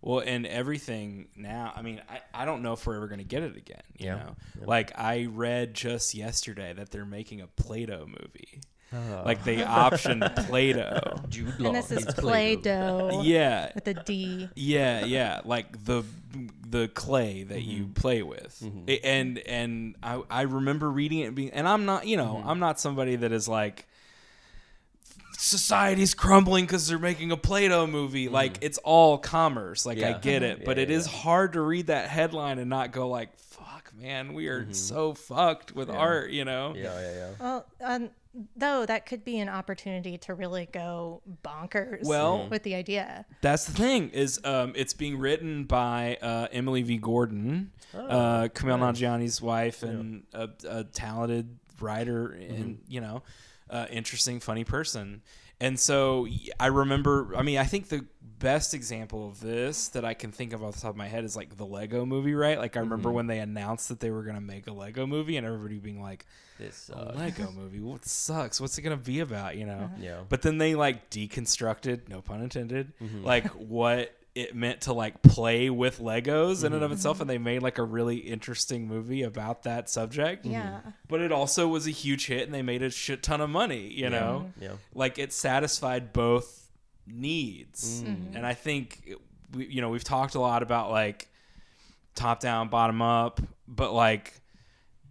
Well, and everything now, I mean, I, I don't know if we're ever going to get it again. You Yeah. know, Yeah. like I read just yesterday that they're making a Play-Doh movie. Ah. Like they optioned Play-Doh. Jude Law And this is needs Play Play-Doh. Yeah, with a D. yeah, yeah. Like the the clay that you play with, Mhm. A- and and I I remember reading it and being, and I'm not, you know, I'm not somebody that is like. Society's crumbling because they're making a Play-Doh movie. Like it's all commerce. Like I get it, but Yeah, it yeah, is hard to read that headline and not go like, "Fuck, man, we are so fucked with Yeah. art." You know? Yeah, yeah, yeah. Well, um, though that could be an opportunity to really go bonkers Well- with the idea. That's the thing is um, it's being written by uh, Emily V. Gordon, Oh, uh, Kumail nice. Nanjiani's wife, and a, a talented writer and Mm-hmm. you know, uh, interesting, funny person. And so I remember. I mean, I think the best example of this that I can think of off the top of my head is like the Lego Movie, right? Like I remember Mm-hmm. when they announced that they were going to make a Lego movie, and everybody being like, This "A Lego movie? What sucks? What's it going to be about?" You know? yeah. But then they like deconstructed, no pun intended, Mm-hmm. like what it meant to like play with Legos in and of itself, and they made like a really interesting movie about that subject. Yeah. But it also was a huge hit, and they made a shit ton of money. You know, yeah. like it satisfied both needs, Mm. and I think it- we, you know we've talked a lot about like top down, bottom up, but like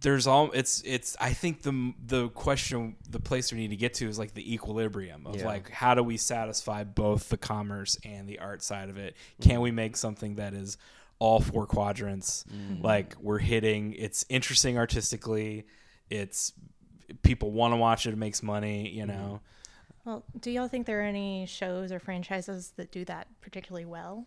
there's all it's it's I think the the question the place we need to get to is like the equilibrium of Yeah. like how do we satisfy both the commerce and the art side of it? Mm-hmm. Can we make something that is all four quadrants? Mm. Like we're hitting it's interesting artistically, it's people want to watch it, it makes money, you know. Well, do y'all think there are any shows or franchises that do that particularly well?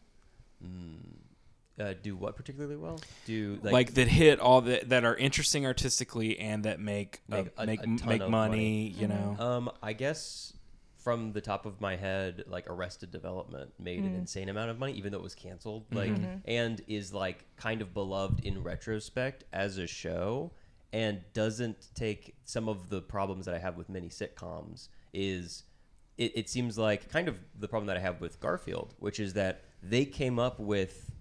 Uh, do what particularly well? Do Like, that hit all that that are interesting artistically and that make Make a- make a make of money, you know. Um, I guess from the top of my head, like Arrested Development made an insane amount of money, even though it was canceled. Like, and is like kind of beloved in retrospect as a show, and doesn't take some of the problems that I have with many sitcoms. Is it, it seems like kind of the problem that I have with Garfield, which is that they came up with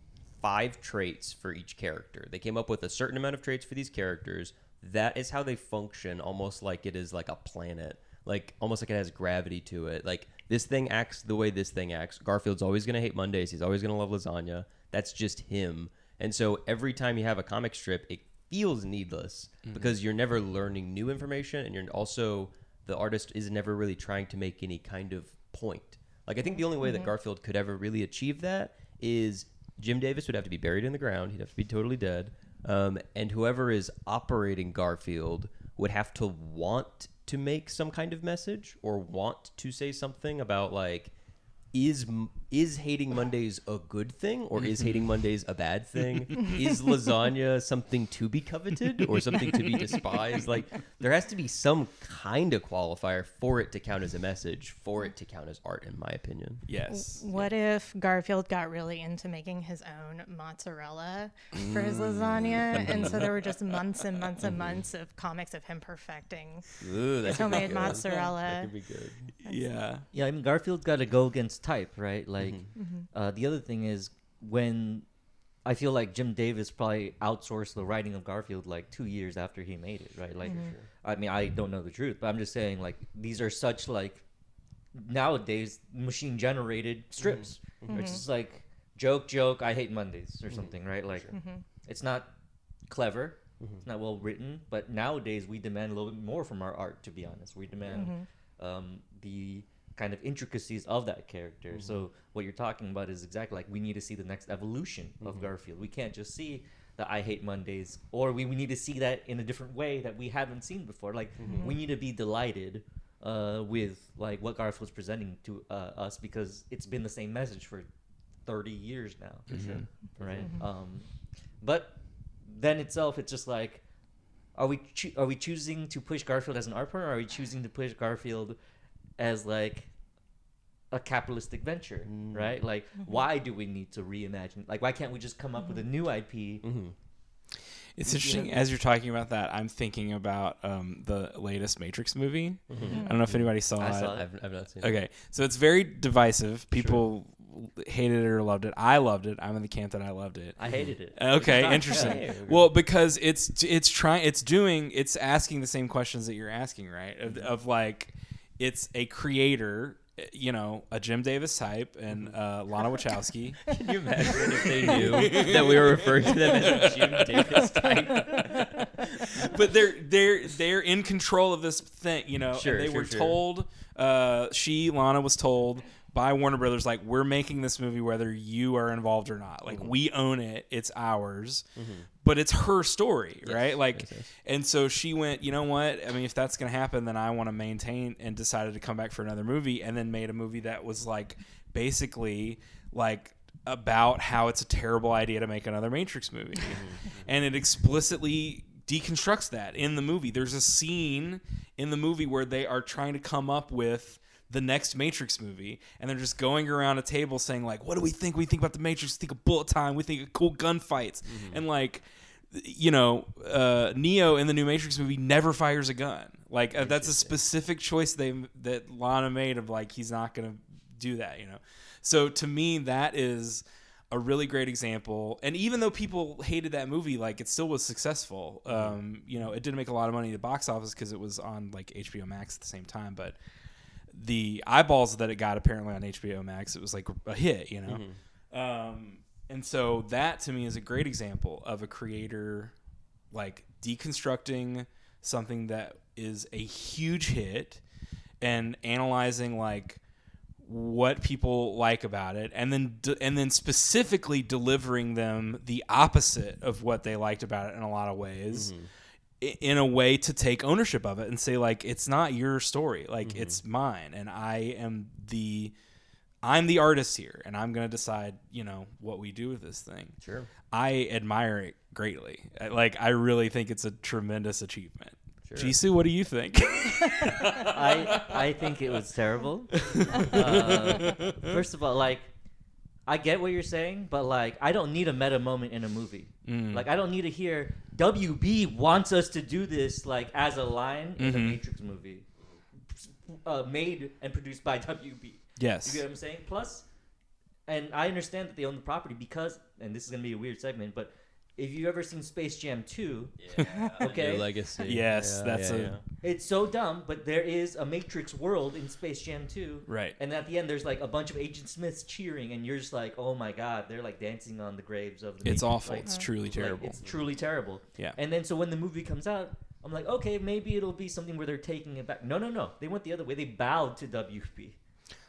five traits for each character. They came up with a certain amount of traits for these characters. That is how they function, almost like it is like a planet, like almost like it has gravity to it. Like this thing acts the way this thing acts. Garfield's always gonna hate Mondays. He's always gonna love lasagna. That's just him. And so every time you have a comic strip, it feels needless mm-hmm. because you're never learning new information, and you're also the artist is never really trying to make any kind of point. Like I think the only way that mm-hmm. Garfield could ever really achieve that is Jim Davis would have to be buried in the ground. He'd have to be totally dead. Um, and whoever is operating Garfield would have to want to make some kind of message or want to say something about like is is hating Mondays a good thing or is hating mm-hmm. Mondays a bad thing? is lasagna something to be coveted or something to be despised? Like there has to be some kind of qualifier for it to count as a message, for it to count as art, in my opinion. Yes. What if Garfield got really into making his own mozzarella for his lasagna? Mm. And so there were just months and months and mm-hmm. months of comics of him perfecting Ooh, that his homemade mozzarella. That could be good. Yeah. Yeah, I mean Garfield's got to go against type, right? Like, Mm-hmm. uh, the other thing is when I feel like Jim Davis probably outsourced the writing of Garfield like two years after he made it, right? Like, Mm-hmm. I mean, I don't know the truth, but I'm just saying like these are such like nowadays machine generated strips. Mm-hmm. It's just like joke, joke. I hate Mondays or something, right? Like, Mm-hmm. it's not clever. It's not well written, but nowadays we demand a little bit more from our art. To be honest, we demand Mm-hmm. um, the kind of intricacies of that character. So what you're talking about is exactly like we need to see the next evolution of Garfield. We can't just see the I hate Mondays, or we, we need to see that in a different way that we haven't seen before. Like we need to be delighted uh, with like what Garfield's presenting to uh, us because it's been the same message for 30 years now, right? Um, but then itself, it's just like are we choo- are we choosing to push Garfield as an art form, or are we choosing to push Garfield as like a capitalistic venture, right? Like, why do we need to reimagine? Like, why can't we just come up with a new IP? Mm-hmm. It's interesting know- as you're talking about that. I'm thinking about um, the latest Matrix movie. Mm-hmm. I don't know if anybody saw I it. saw it. I've, I've not seen it. Okay, so it's very divisive. People hated it or loved it. I loved it. I'm in the camp that I loved it. I hated it. Okay, interesting. fair. Well, because it's it's trying, it's doing, it's asking the same questions that you're asking, right? Of, of like, it's a creator, you know, a Jim Davis type and uh, Lana Wachowski. Can you imagine if they knew that we were referring to them as a Jim Davis type? but they're they're they're in control of this thing, you know. Sure, and they sure, were sure. told, uh, she Lana was told by Warner Brothers, like, we're making this movie whether you are involved or not. Like, we own it, it's ours, but it's her story, right? Like, Yes, yes. and so she went, you know what? I mean, if that's gonna happen, then I want to maintain, and decided to come back for another movie, and then made a movie that was like basically like about how it's a terrible idea to make another Matrix movie. Mm-hmm. and it explicitly deconstructs that in the movie. There's a scene in the movie where they are trying to come up with the next Matrix movie, and they're just going around a table saying like, "What do we think? We think about the Matrix. We think of bullet time. We think of cool gunfights." And like, you know, uh, Neo in the new Matrix movie never fires a gun. Like uh, that's a specific choice they that Lana made of like he's not gonna do that. You know, so to me that is a really great example. And even though people hated that movie, like it still was successful. Um, you know, it didn't make a lot of money at the box office because it was on like HBO Max at the same time, but the eyeballs that it got apparently on HBO Max, it was like a hit, you know. Um, and so that to me is a great example of a creator like deconstructing something that is a huge hit and analyzing like what people like about it and then de- and then specifically delivering them the opposite of what they liked about it in a lot of ways. I- in a way to take ownership of it and say like it's not your story like it's mine and I am the I'm the artist here and I'm going to decide, you know, what we do with this thing. Sure. I admire it greatly. Like I really think it's a tremendous achievement. Sure. G-Su, what do you think? I I think it was terrible. Uh, first of all, like I get what you're saying, but like I don't need a meta moment in a movie. Mm. Like I don't need to hear WB wants us to do this like as a line in the Mhm. Matrix movie, uh, made and produced by WB. Yes, you get what I'm saying? Plus, and I understand that they own the property because, and this is gonna be a weird segment, but if you've ever seen Space Jam 2, Yeah. Okay. New legacy. Yes, Yeah, that's yeah, a- yeah. it's so dumb, but there is a Matrix world in Space Jam 2. Right. And at the end, there's like a bunch of Agent Smiths cheering, and you're just like, oh my god, they're like dancing on the graves of the It's Matrix. awful. Like, it's uh-huh. truly like, terrible. it's truly terrible. Yeah. And then so when the movie comes out, I'm like, okay, maybe it'll be something where they're taking it back. No, no, no. They went the other way. They bowed to WB.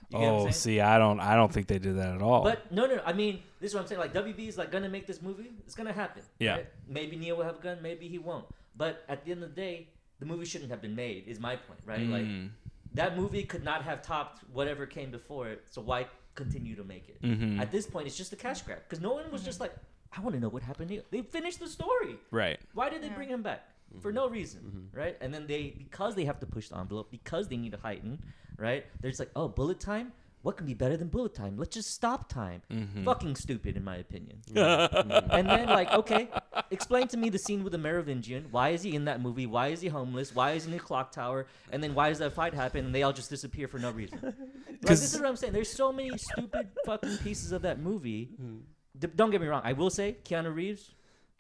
You get what I'm oh, see, I don't I don't think they did that at all. But no, no, no. I mean, this is what I'm saying. Like WB is like gonna make this movie. It's gonna happen. Yeah. right? Maybe Neo will have a gun. Maybe he won't. But at the end of the day, the movie shouldn't have been made. Is my point, right? Like Mm. that movie could not have topped whatever came before it. So why continue to make it? Mhm. At this point, it's just a cash grab because no one was just like, I want to know what happened to Neo. They finished the story. right. Why did they Yeah. bring him back? For no reason, right? And then they, because they have to push the envelope, because they need to heighten, right? They're just like, oh, bullet time? What can be better than bullet time? Let's just stop time. Mhm. Fucking stupid, in my opinion. and then, like, okay, explain to me the scene with the Merovingian. Why is he in that movie? Why is he homeless? Why is he in the clock tower? And then why does that fight happen and they all just disappear for no reason? Like, this is what I'm saying. There's so many stupid fucking pieces of that movie. D- don't get me wrong. I will say Keanu Reeves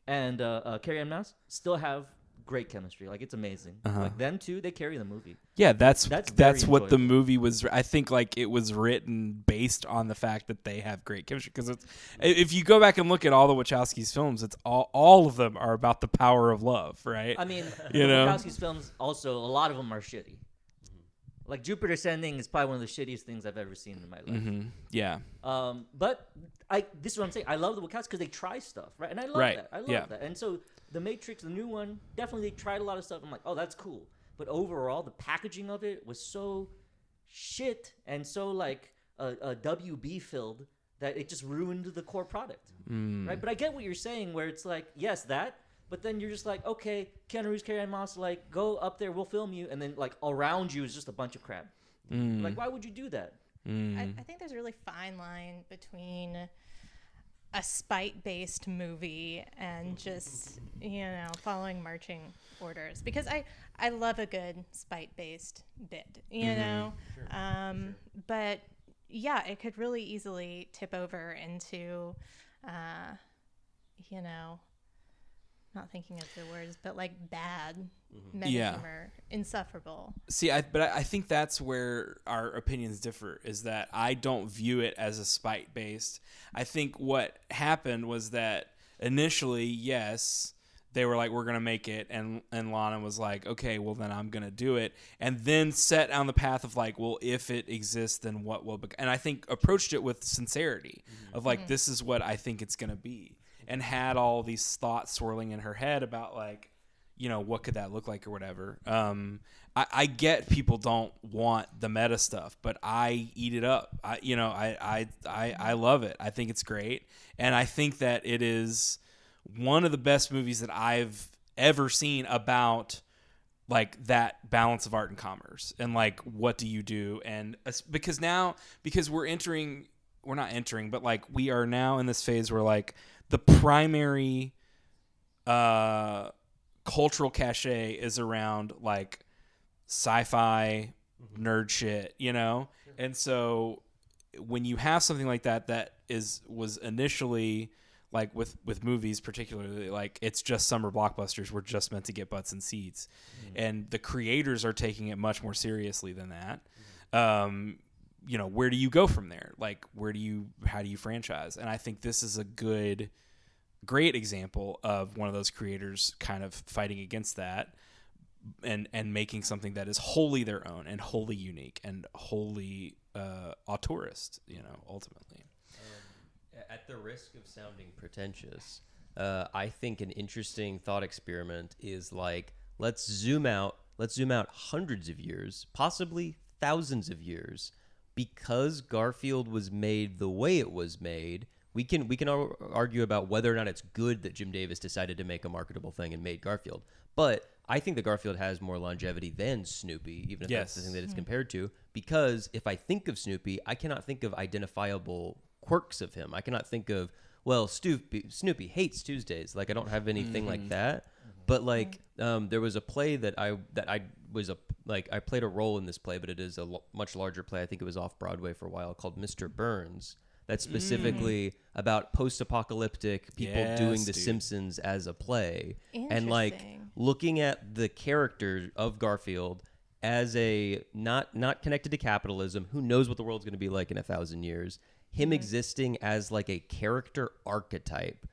and uh, uh, Carrie-Anne Moss still have great chemistry. Like it's amazing. Uh-huh. Like them two, they carry the movie. Yeah, that's That's that's, what the movie was. I think like it was written based on the fact that they have great chemistry. Because it's if you go back and look at all the Wachowskis films, it's all all of them are about the power of love, right? I mean, You know? Wachowski's films also a lot of them are shitty. Like Jupiter Ascending is probably one of the shittiest things I've ever seen in my life. hmm Yeah, Um, but I this is what I'm saying. I love the Wachowskis because they try stuff, right? And I love Right, that. I love yeah. that. And so the Matrix, the new one, definitely they tried a lot of stuff. I'm like, oh, that's cool. But overall, the packaging of it was so shit and so like a, uh, WB filled that it just ruined the core product, Mm. right? But I get what you're saying, where it's like, yes, that. But then you're just like, okay, Keanu Reeves, Carrie-Anne Moss, like go up there, we'll film you, and then like around you is just a bunch of crap. Mm. Like, why would you do that? Mm. I, I think there's a really fine line between a spite based movie and just you know following marching orders. Because i i love a good spite based bit you know? Um but yeah it could really easily tip over into uh you know not thinking of the words but like bad mm-hmm. meta Yeah. humor insufferable See, I, but I, I think that's where our opinions differ. Is that I don't view it as a spite based. I think what happened was that initially, yes, they were like, "We're gonna make it," and and Lana was like, "Okay, well then I'm gonna do it," and then set on the path of like, "Well, if it exists, then what will?" Bec-? And I think approached it with sincerity mm-hmm. of like, mm-hmm. "This is what I think it's gonna be," and had all these thoughts swirling in her head about like you know what could that look like or whatever. Um I, I get people don't want the meta stuff but i eat it up. I you know I, I i i love it. I think it's great. And i think that it is one of the best movies that i've ever seen about like that balance of art and commerce and like what do you do? And because now because we're entering we're not entering but like we are now in this phase where like the primary uh cultural cachet is around like sci-fi nerd shit you know? And so when you have something like that that is was initially like with with movies particularly like it's just summer blockbusters we're just meant to get butts and seats. And the creators are taking it much more seriously than that. Um you know where do you go from there? Like where do you how do you franchise? And i think this is a good great example of one of those creators kind of fighting against that and and making something that is wholly their own and wholly unique and wholly uh auteurist you know ultimately. At the risk of sounding pretentious, uh, I think an interesting thought experiment is like let's zoom out, let's zoom out hundreds of years, possibly thousands of years, because Garfield was made the way it was made. We can we can argue about whether or not it's good that Jim Davis decided to make a marketable thing and made Garfield, but I think that Garfield has more longevity than Snoopy, even if that's the thing that it's compared to. Because if I think of Snoopy, I cannot think of identifiable quirks of him. I cannot think of well, Snoopy, Snoopy hates Tuesdays. Like I don't have anything like mm. that. Mm-hmm. But like, mm. um, there was a play that I that I was a like I played a role in this play, but it is a l- much larger play. I think it was off Broadway for a while called Mr. Burns. That's mm. specifically about post-apocalyptic people doing Yes, The dude. Simpsons as a play, and like looking at the character of Garfield as a not not connected to capitalism, who knows what the world's going to be like in a thousand years. Him existing as like a character archetype,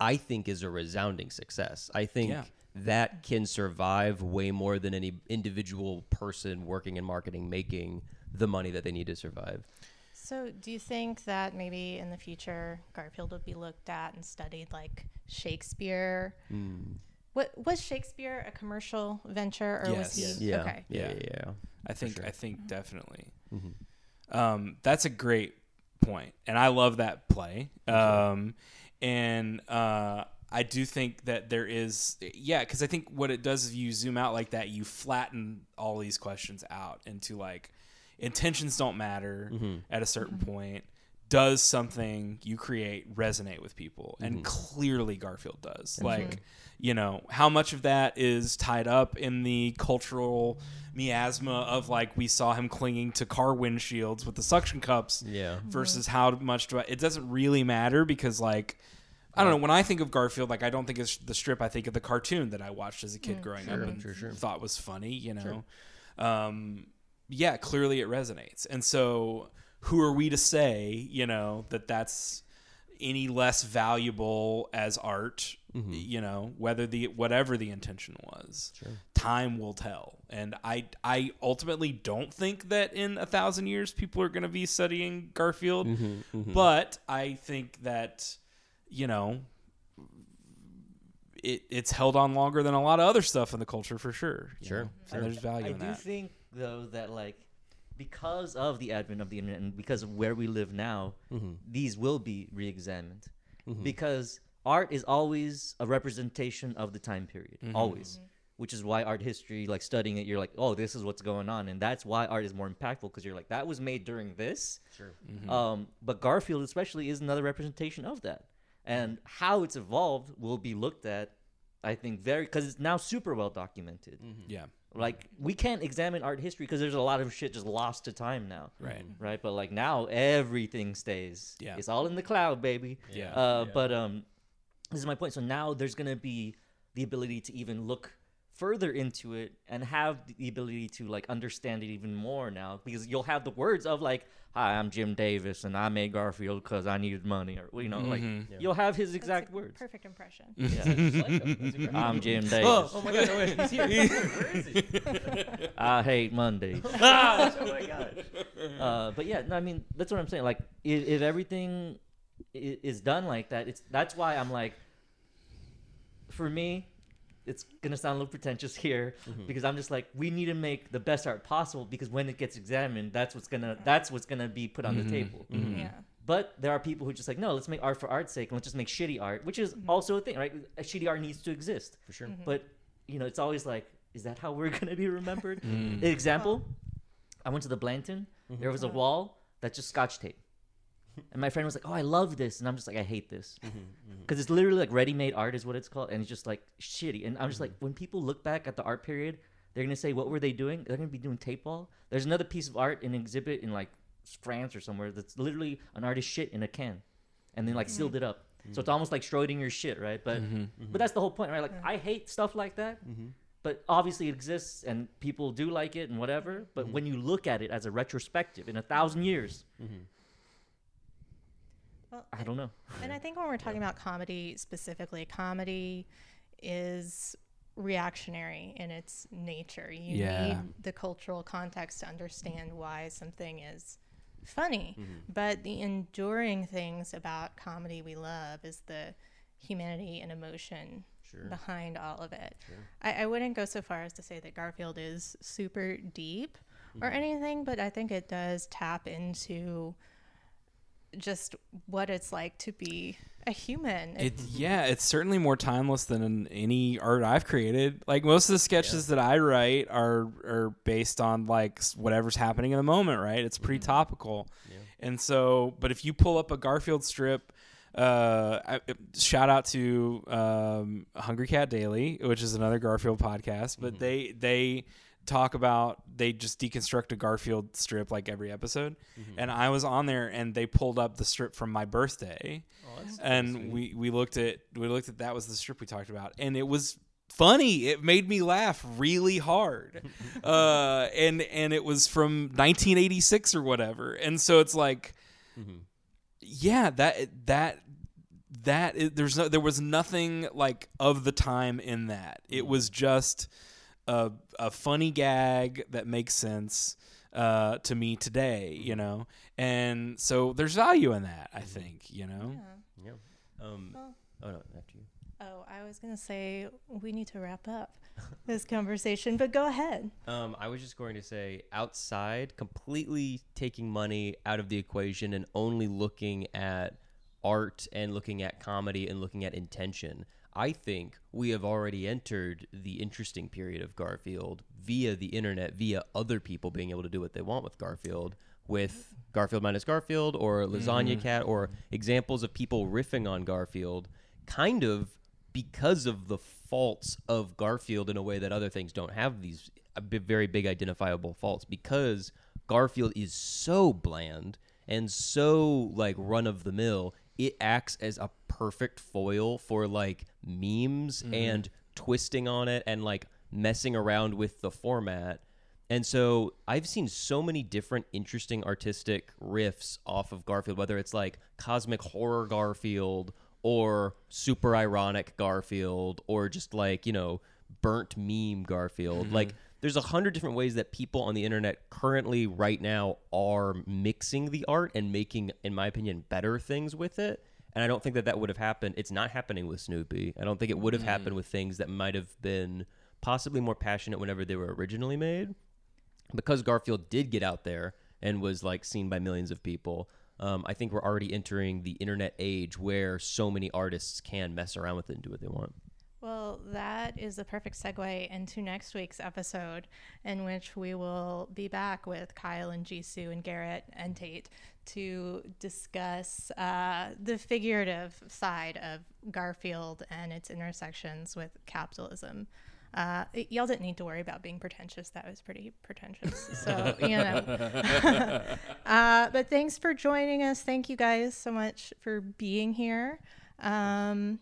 I think is a resounding success. I think Yeah. That can survive way more than any individual person working in marketing making the money that they need to survive. So, do you think that maybe in the future Garfield would be looked at and studied like Shakespeare? What was Shakespeare a commercial venture or was he? Yeah, Okay. yeah, Yeah. yeah. yeah. I think sure. I think definitely. Mm-hmm. Um, that's a great point, and I love that play. Um, and uh, I do think that there is, yeah, because I think what it does is you zoom out like that, you flatten all these questions out into like intentions don't matter Mm-hmm. at a certain point. Does something you create resonate with people? Mm-hmm. And clearly Garfield does. Like, you know, how much of that is tied up in the cultural miasma of like we saw him clinging to car windshields with the suction cups Yeah. versus how much do I, it doesn't really matter because like I don't know. When I think of Garfield like I don't think it's the strip I think of the cartoon that I watched as a kid growing up and sure, sure. thought was funny you know? Um yeah clearly it resonates. And so who are we to say you know that that's any less valuable as art Mm-hmm. you know whether the whatever the intention was? Time will tell. And i i ultimately don't think that in a thousand years people are going to be studying garfield. Mm-hmm, but i think that you know it, it's held on longer than a lot of other stuff in the culture for sure Sure, know? sure. and there's value I in do that think though that like because of the advent of the internet and because of where we live now, Mm-hmm. these will be re-examined. Because art is always a representation of the time period, always. Which is why art history, like studying it, you're like, oh, this is what's going on, and that's why art is more impactful because you're like, that was made during this. Sure. Um, but Garfield, especially, is another representation of that, and how it's evolved will be looked at, I think, very because it's now super well documented. Yeah. Like we can't examine art history because there's a lot of shit just lost to time now. Right. Right. But like now everything stays. Yeah. It's all in the cloud, baby. Yeah. Uh, Yeah. But um, this is my point. So now there's gonna be the ability to even look further into it and have the ability to like understand it even more now because you'll have the words of like hi i'm jim davis and i made garfield because i needed money or you know like Mhm. Yeah. you'll have his That's exact a words Perfect impression. yeah. Like i'm jim davis Oh, Oh my god, no, wait, he's here. Where is he? i hate mondays oh my gosh. uh, but yeah, no, I mean that's what I'm saying. Like, if, if everything is done like that, it's that's why I'm like, for me, it's gonna sound a little pretentious here mm-hmm. because I'm just like, we need to make the best art possible because when it gets examined, that's what's gonna that's what's gonna be put on the mm-hmm. table. Mm-hmm. Yeah. But there are people who just like, no, let's make art for art's sake and let's just make shitty art, which is also a thing, right? A shitty art needs to exist. For sure. But you know, it's always like, is that how we're gonna be remembered? Mm. Example, I went to the Blanton. There was a wall that's just scotch tape. And my friend was like, "Oh, I love this," and I'm just like, "I hate this," mm-hmm, mm-hmm. because it's literally like ready-made art is what it's called, and it's just like shitty. And I'm just like, mm-hmm. when people look back at the art period, they're gonna say, "What were they doing?" They're gonna be doing tape ball. There's another piece of art in an exhibit in like France or somewhere that's literally an artist shit in a can, and then like sealed it up. So it's almost like Schrodinger's shit, right? But but that's the whole point, right? Like I hate stuff like that but obviously it exists and people do like it and whatever but when you look at it as a retrospective in a thousand years Well, i don't know And I think when we're talking about comedy specifically, comedy is reactionary in its nature. You Yeah. need the cultural context to understand mm-hmm. why something is funny. Mm-hmm. But the enduring things about comedy we love is the humanity and emotion Sure. behind all of it. I, I wouldn't go so far as to say that Garfield is super deep or mm-hmm. anything, but I think it does tap into just what it's like to be a human. It yeah, it's certainly more timeless than in any art I've created. Like most of the sketches that I write are are based on like whatever's happening in the moment, right? It's pretty topical. And so, but if you pull up a Garfield strip, uh, I, shout out to um, Hungry Cat Daily, which is another Garfield podcast, but they they talk about they just deconstruct a Garfield strip like every episode, mm-hmm. and I was on there and they pulled up the strip from my birthday. Oh, and we we looked at we looked at that was the strip we talked about. And it was funny. It made me laugh really hard. Uh and and it was from 1986 or whatever. And so it's like mm-hmm. yeah that that that there's no there was nothing like of the time in that. It mm-hmm. was just a, a funny gag that makes sense uh, to me today, you know, and so there's value in that. I think, you know. Yeah. Yeah. Um, Well- oh no, after you. Oh, I was going to say we need to wrap up this conversation, but go ahead. Um, I was just going to say outside, completely taking money out of the equation and only looking at art and looking at comedy and looking at intention. I think we have already entered the interesting period of Garfield via the internet, via other people being able to do what they want with Garfield, with Garfield minus Garfield or Lasagna Cat or examples of people riffing on Garfield, kind of because of the faults of Garfield in a way that other things don't have these uh, very big identifiable faults because Garfield is so bland and so like run of the mill it acts as a perfect foil for like memes mm-hmm. and twisting on it and like messing around with the format. And so I've seen so many different interesting artistic riffs off of Garfield, whether it's like cosmic horror Garfield or super ironic Garfield or just like, you know, burnt meme Garfield. Mm-hmm. Like there's a hundred different ways that people on the internet currently right now are mixing the art and making, in my opinion, better things with it. And I don't think that that would have happened. It's not happening with Snoopy. I don't think it would have happened with things that might have been possibly more passionate whenever they were originally made because Garfield did get out there and was like seen by millions of people, Um, I think we're already entering the internet age where so many artists can mess around with it and do what they want. Well, that is the perfect segue into next week's episode, in which we will be back with Kyle and G-Su and Garrett and Tate to discuss uh, the figurative side of Garfield and its intersections with capitalism. Uh, y'all didn't need to worry about being pretentious. That was pretty pretentious. So, you know. uh, but thanks for joining us. Thank you guys so much for being here. Um,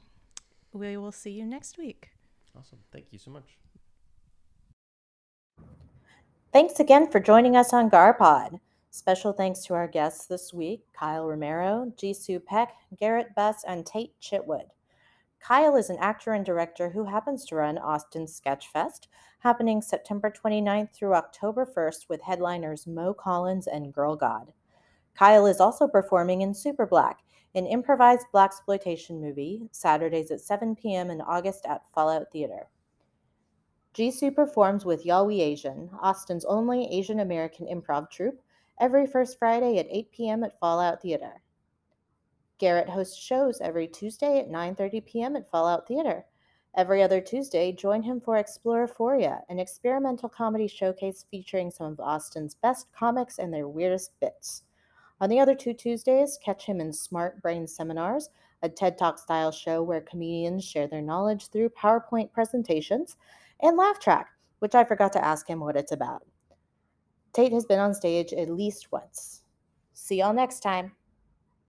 we will see you next week. Awesome. Thank you so much. Thanks again for joining us on GarPod. Special thanks to our guests this week Kyle Romero, G-Su Paek, Garrett Buss, and Tate Chitwood. Kyle is an actor and director who happens to run Austin Sketchfest, happening September 29th through October 1st with headliners Mo Collins and Girl God. Kyle is also performing in Super Black, an improvised black exploitation movie, Saturdays at 7 p.m. in August at Fallout Theater. G-Su performs with Yaoi Asian, Austin's only Asian American improv troupe, every first Friday at 8 p.m. at Fallout Theater. Garrett hosts shows every Tuesday at 9:30 p.m. at Fallout Theater. Every other Tuesday, join him for Explorophoria, an experimental comedy showcase featuring some of Austin's best comics and their weirdest bits. On the other two Tuesdays, catch him in Smart Brain Seminars, a TED Talk style show where comedians share their knowledge through PowerPoint presentations, and Laugh Track, which I forgot to ask him what it's about. Tate has been on stage at least once. See y'all next time.